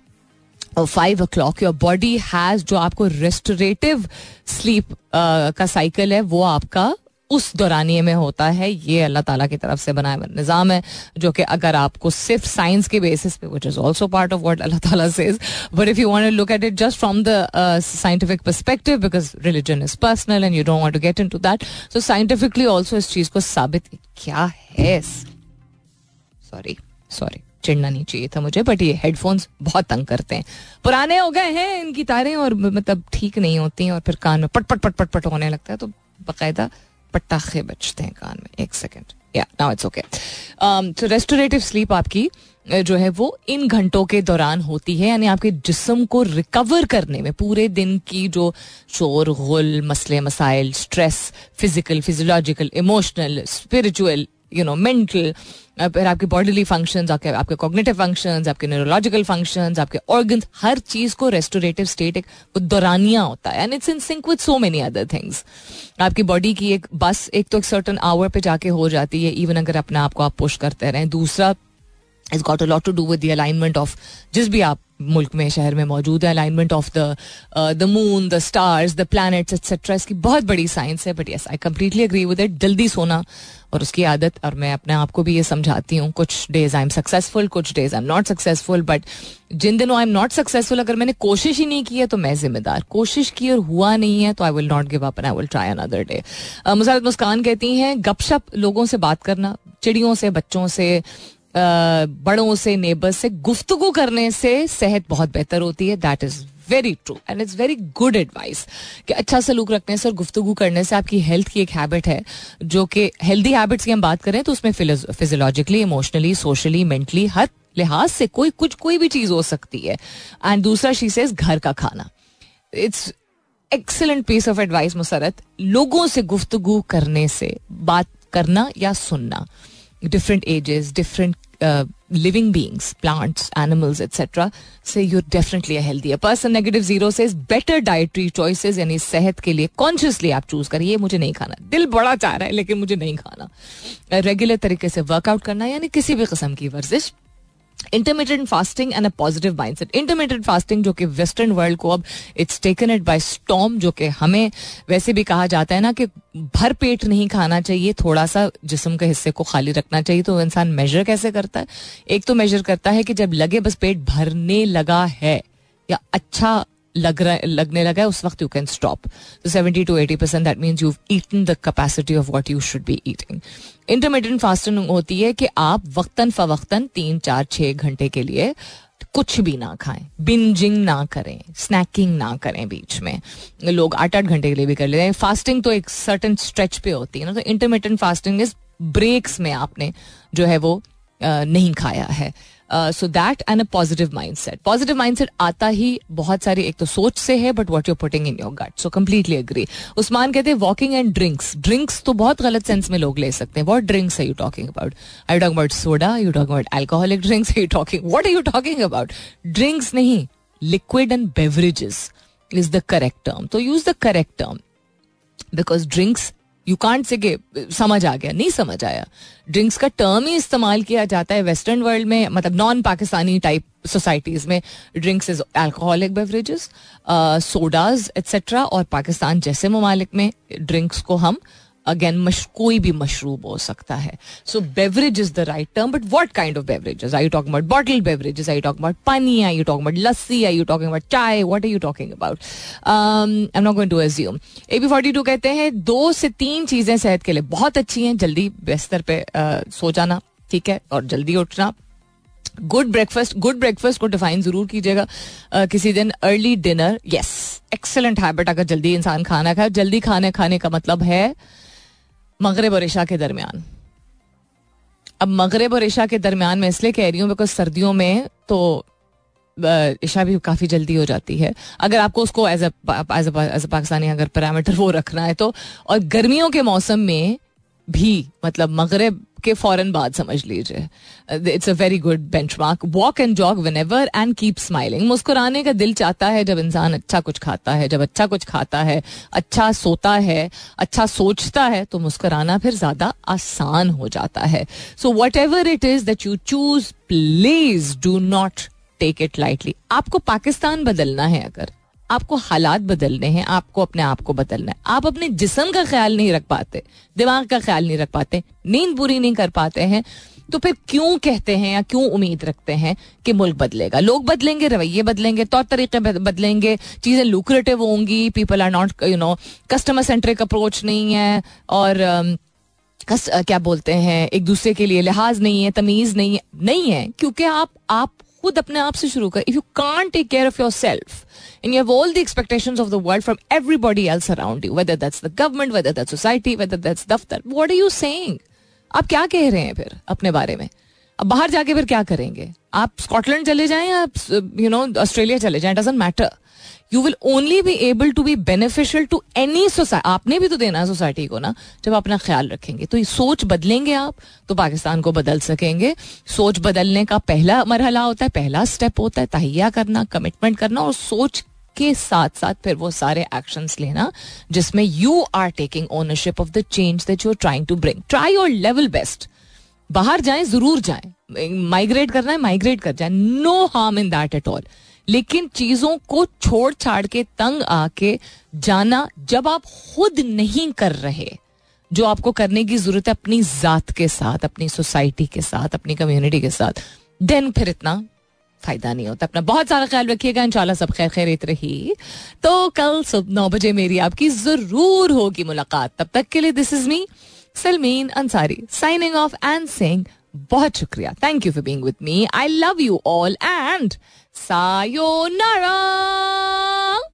five o'clock your body has जो आपको रेस्टोरेटिव स्लीप का साइकिल है, वो आपका उस दौरानिए में होता है। ये अल्लाह ताला की तरफ़ से बनाया हुआ निज़ाम है, जो कि अगर आपको सिर्फ़ साइंस के बेसिस पे which is also part of what अल्लाह ताला says but if you want look at it just from the scientific perspective because religion is personal and you don't want to get into that so scientifically also इस चीज़ को साबित क्या है sorry sorry चिड़ना नहीं चाहिए था मुझे बट ये हेडफोन्स बहुत तंग करते हैं। पुराने हो गए हैं इनकी तारें और मतलब ठीक नहीं होती और फिर कान में पट पट पट पट पट होने लगता है तो बाकायदा पटाखे बचते हैं कान में। एक सेकेंड या नाउ इट्स ओके तो रेस्टोरेटिव स्लीप आपकी जो है वो इन घंटों के दौरान होती है, यानी आपके जिसम को रिकवर करने में, पूरे दिन की जो शोर, गुल, मसले, मसाइल stress physical physiological emotional spiritual you know mental फिर आपके बॉडीली फ़ंक्शन आपके आपके कॉग्नेटिव फ़ंक्शन आपके न्यूरोलॉजिकल फ़ंक्शन आपके ऑर्गन हर चीज़ को रेस्टोरेटिव स्टेट एक दौरानिया होता है। And it's in sync with so many other things आपकी बॉडी की एक बस एक तो एक सर्टन आवर पे जाके हो जाती है इवन अगर अपने आप को आप पुश करते रहें। दूसरा is got a lot to do with the alignment of जिस भी आप मुल्क में, शहर में मौजूद है alignment of the the moon the stars the planets etcetera इसकी बहुत बड़ी साइंस है but yes I completely agree with it जल्दी सोना और उसकी आदत, और मैं अपने आप को भी ये समझाती हूँ, कुछ डेज़ आई एम सक्सेसफुल कुछ days I am not successful but जिन दिनों आई एम नॉट सक्सेसफुल अगर मैंने कोशिश ही नहीं की है तो मैं जिम्मेदार। कोशिश की और हुआ नहीं है तो I will not give up and I will try another day Musarrat Muskan कहती हैं, गपशप लोगों से बात करना, चिड़ियों से, बच्चों से बड़ों से नेबर से, गुफ्तगु करने से सेहत बहुत बेहतर होती है। That is very true and it's very good advice कि अच्छा सलूक रखने से और गुफ्तगु करने से आपकी हेल्थ की एक हैबिट है जो कि हेल्दी हैबिट्स की हम बात करें तो उसमें फिजियोलॉजिकली इमोशनली सोशली मेंटली हर लिहाज से कोई कुछ कोई भी चीज़ हो सकती है। एंड दूसरा शी से घर का खाना। It's excellent piece of advice Musarrat. लोगों से गुफ्तगु करने से बात करना या सुनना। Different ages, different living beings plants animals etcetera से यू डेफिनेटली हेल्थी है पर्सन नेगेटिव ज़ीरो से बेटर डाइटरी चॉइसेस यानी सेहत के लिए कॉन्शियसली आप चूज़ करिए मुझे नहीं खाना दिल बड़ा चाह रहा है लेकिन मुझे नहीं खाना रेगुलर तरीके से वर्कआउट करना यानी किसी भी किस्म की वर्जिश intermediate fasting and a positive mind set intermediate fasting जो कि वेस्टर्न वर्ल्ड को अब it's taken it by storm जो कि हमें वैसे भी कहा जाता है ना कि भर पेट नहीं खाना चाहिए, थोड़ा सा जिसम के हिस्से को खाली रखना चाहिए तो इंसान मेजर कैसे करता है? एक तो मेजर करता है कि जब लगे बस पेट भरने लगा है, या अच्छा लग रहा लगने लगा है, उस वक्त you can stop seventy to eighty percent that means you eaten the capacity of what you should be eating intermediate fasting होती है कि आप वक्तन फवक्तन तीन, चार छः घंटे के लिए कुछ भी ना खाएँ बिंजिंग ना करें स्नैकिंग ना करें बीच में। लोग आठ आठ घंटे के लिए भी कर लेते हैं। फास्टिंग तो एक सर्टन स्ट्रेच पे होती है ना तो इंटरमीडियंट फास्टिंग इज़ ब्रेक्स में आपने जो है वो नहीं खाया है। So that and a positive mind set positive mind set आता ही बहुत सारी एक तो सोच से है but what you're putting in your gut so completely agree Usman कहते हैं वॉकिंग एंड ड्रिंक्स ड्रिंक्स तो बहुत गलत सेंस में लोग ले सकते हैं what drinks are you talking about I talk about soda you talk about alcoholic drinks you talking what are you talking about drinks नहीं liquid and beverages is the correct term तो use the correct term because drinks you can't say समझ आ गया, नहीं समझ आया। Drinks का term ही इस्तेमाल किया जाता है वेस्टर्न वर्ल्ड में मतलब नॉन पाकिस्तानी टाइप सोसाइटीज में drinks is alcoholic beverages sodas etcetera और पाकिस्तान जैसे ममालिक में ड्रिंक्स को हम अगेन कोई भी मशरूब हो सकता है so beverage is the right term but what kind of beverages I you talking about bottle beverages I talking about pani I you talking about lassi I you talking about chai what are you talking about I not going to assume A B forty two कहते हैं दो से तीन चीज़ें सेहत के लिए बहुत अच्छी हैं। जल्दी बिस्तर पे सो जाना ठीक है? और जल्दी उठना। गुड ब्रेकफास्ट गुड ब्रेकफास्ट को डिफाइन ज़रूर कीजिएगा। uh, किसी दिन early dinner yes excellent habit अगर जल्दी इंसान खाना खाए। जल्दी खाने खाने का मतलब है मगरब और इशा के दरमियान। अब मगरब और इशा के दरमियान मैं इसलिए कह रही हूँ बिकॉज़ सर्दियों में तो इशा भी काफ़ी जल्दी हो जाती है। अगर आपको उसको एज एज ए पाकिस्तानी अगर पैरामीटर वो रखना है तो और गर्मियों के मौसम में भी मतलब मगरब के फ़ौरन बाद समझ लीजिए। It's a very good benchmark walk and jog whenever and keep smiling मुस्कुराने का दिल चाहता है जब इंसान अच्छा कुछ खाता है, जब अच्छा कुछ खाता है अच्छा सोता है अच्छा सोचता है तो मुस्कुराना फिर ज़्यादा आसान हो जाता है। So whatever it is that you choose please do not take it lightly आपको पाकिस्तान बदलना है अगर। आपको हालात बदलने हैं आपको अपने आप को बदलना है। आप अपने जिसम का ख्याल नहीं रख पाते दिमाग का ख्याल नहीं रख पाते नींद पूरी नहीं कर पाते हैं तो फिर क्यों कहते हैं या क्यों उम्मीद रखते हैं कि मुल्क बदलेगा? लोग बदलेंगे रवैये बदलेंगे तौर तरीके बदलेंगे चीज़ें लुक्रेटिव होंगी people are not you know customer centric approach नहीं है और कस, क्या बोलते हैं एक दूसरे के लिए लिहाज नहीं है तमीज नहीं है नहीं है क्योंकि आप आप खुद अपने आप से शुरू कर। If you can't take care of your self in you all the expectation of the world from everybody else around you whether that's the government whether that society whether that's दफ्तर वॉट आर यू सेंग आप क्या कह रहे हैं फिर अपने बारे में? अब बाहर जाके फिर क्या करेंगे? आप स्कॉटलैंड चले जाएँ या यू नो ऑस्ट्रेलिया चले जाएँ? Doesn't matter you will only be able to be beneficial to any society आपने भी तो देना है सोसाइटी को ना, जब अपना ख्याल रखेंगे। तो ये सोच बदलेंगे आप तो पाकिस्तान को बदल सकेंगे। सोच बदलने का पहला मरहला होता है, पहला स्टेप होता है, तहिया करना कमिटमेंट करना और सोच के साथ साथ फिर वो सारे एक्शंस लेना, जिसमें you are taking ownership of the change that you are trying to bring try your level best बाहर जाएँ, ज़रूर जाएँ। माइग्रेट करना है माइग्रेट कर जाए। No harm in that at all लेकिन चीज़ों को छोड़ छाड़ के, तंग आके जाना जब आप खुद नहीं कर रहे, जो आपको करने की ज़रूरत है अपनी जात के साथ, अपनी सोसाइटी के साथ, अपनी कम्युनिटी के साथ देन फिर इतना फ़ायदा नहीं होता। अपना बहुत सारा ख्याल रखिएगा, इंशाल्लाह सब खैर खैरित रही। तो कल सुबह नौ बजे मेरी आपकी ज़रूर होगी मुलाकात। तब तक के लिए this is me Salmeen Ansari signing off and sing बहुत शुक्रिया। Thank you for being with me I love you all and さようなら。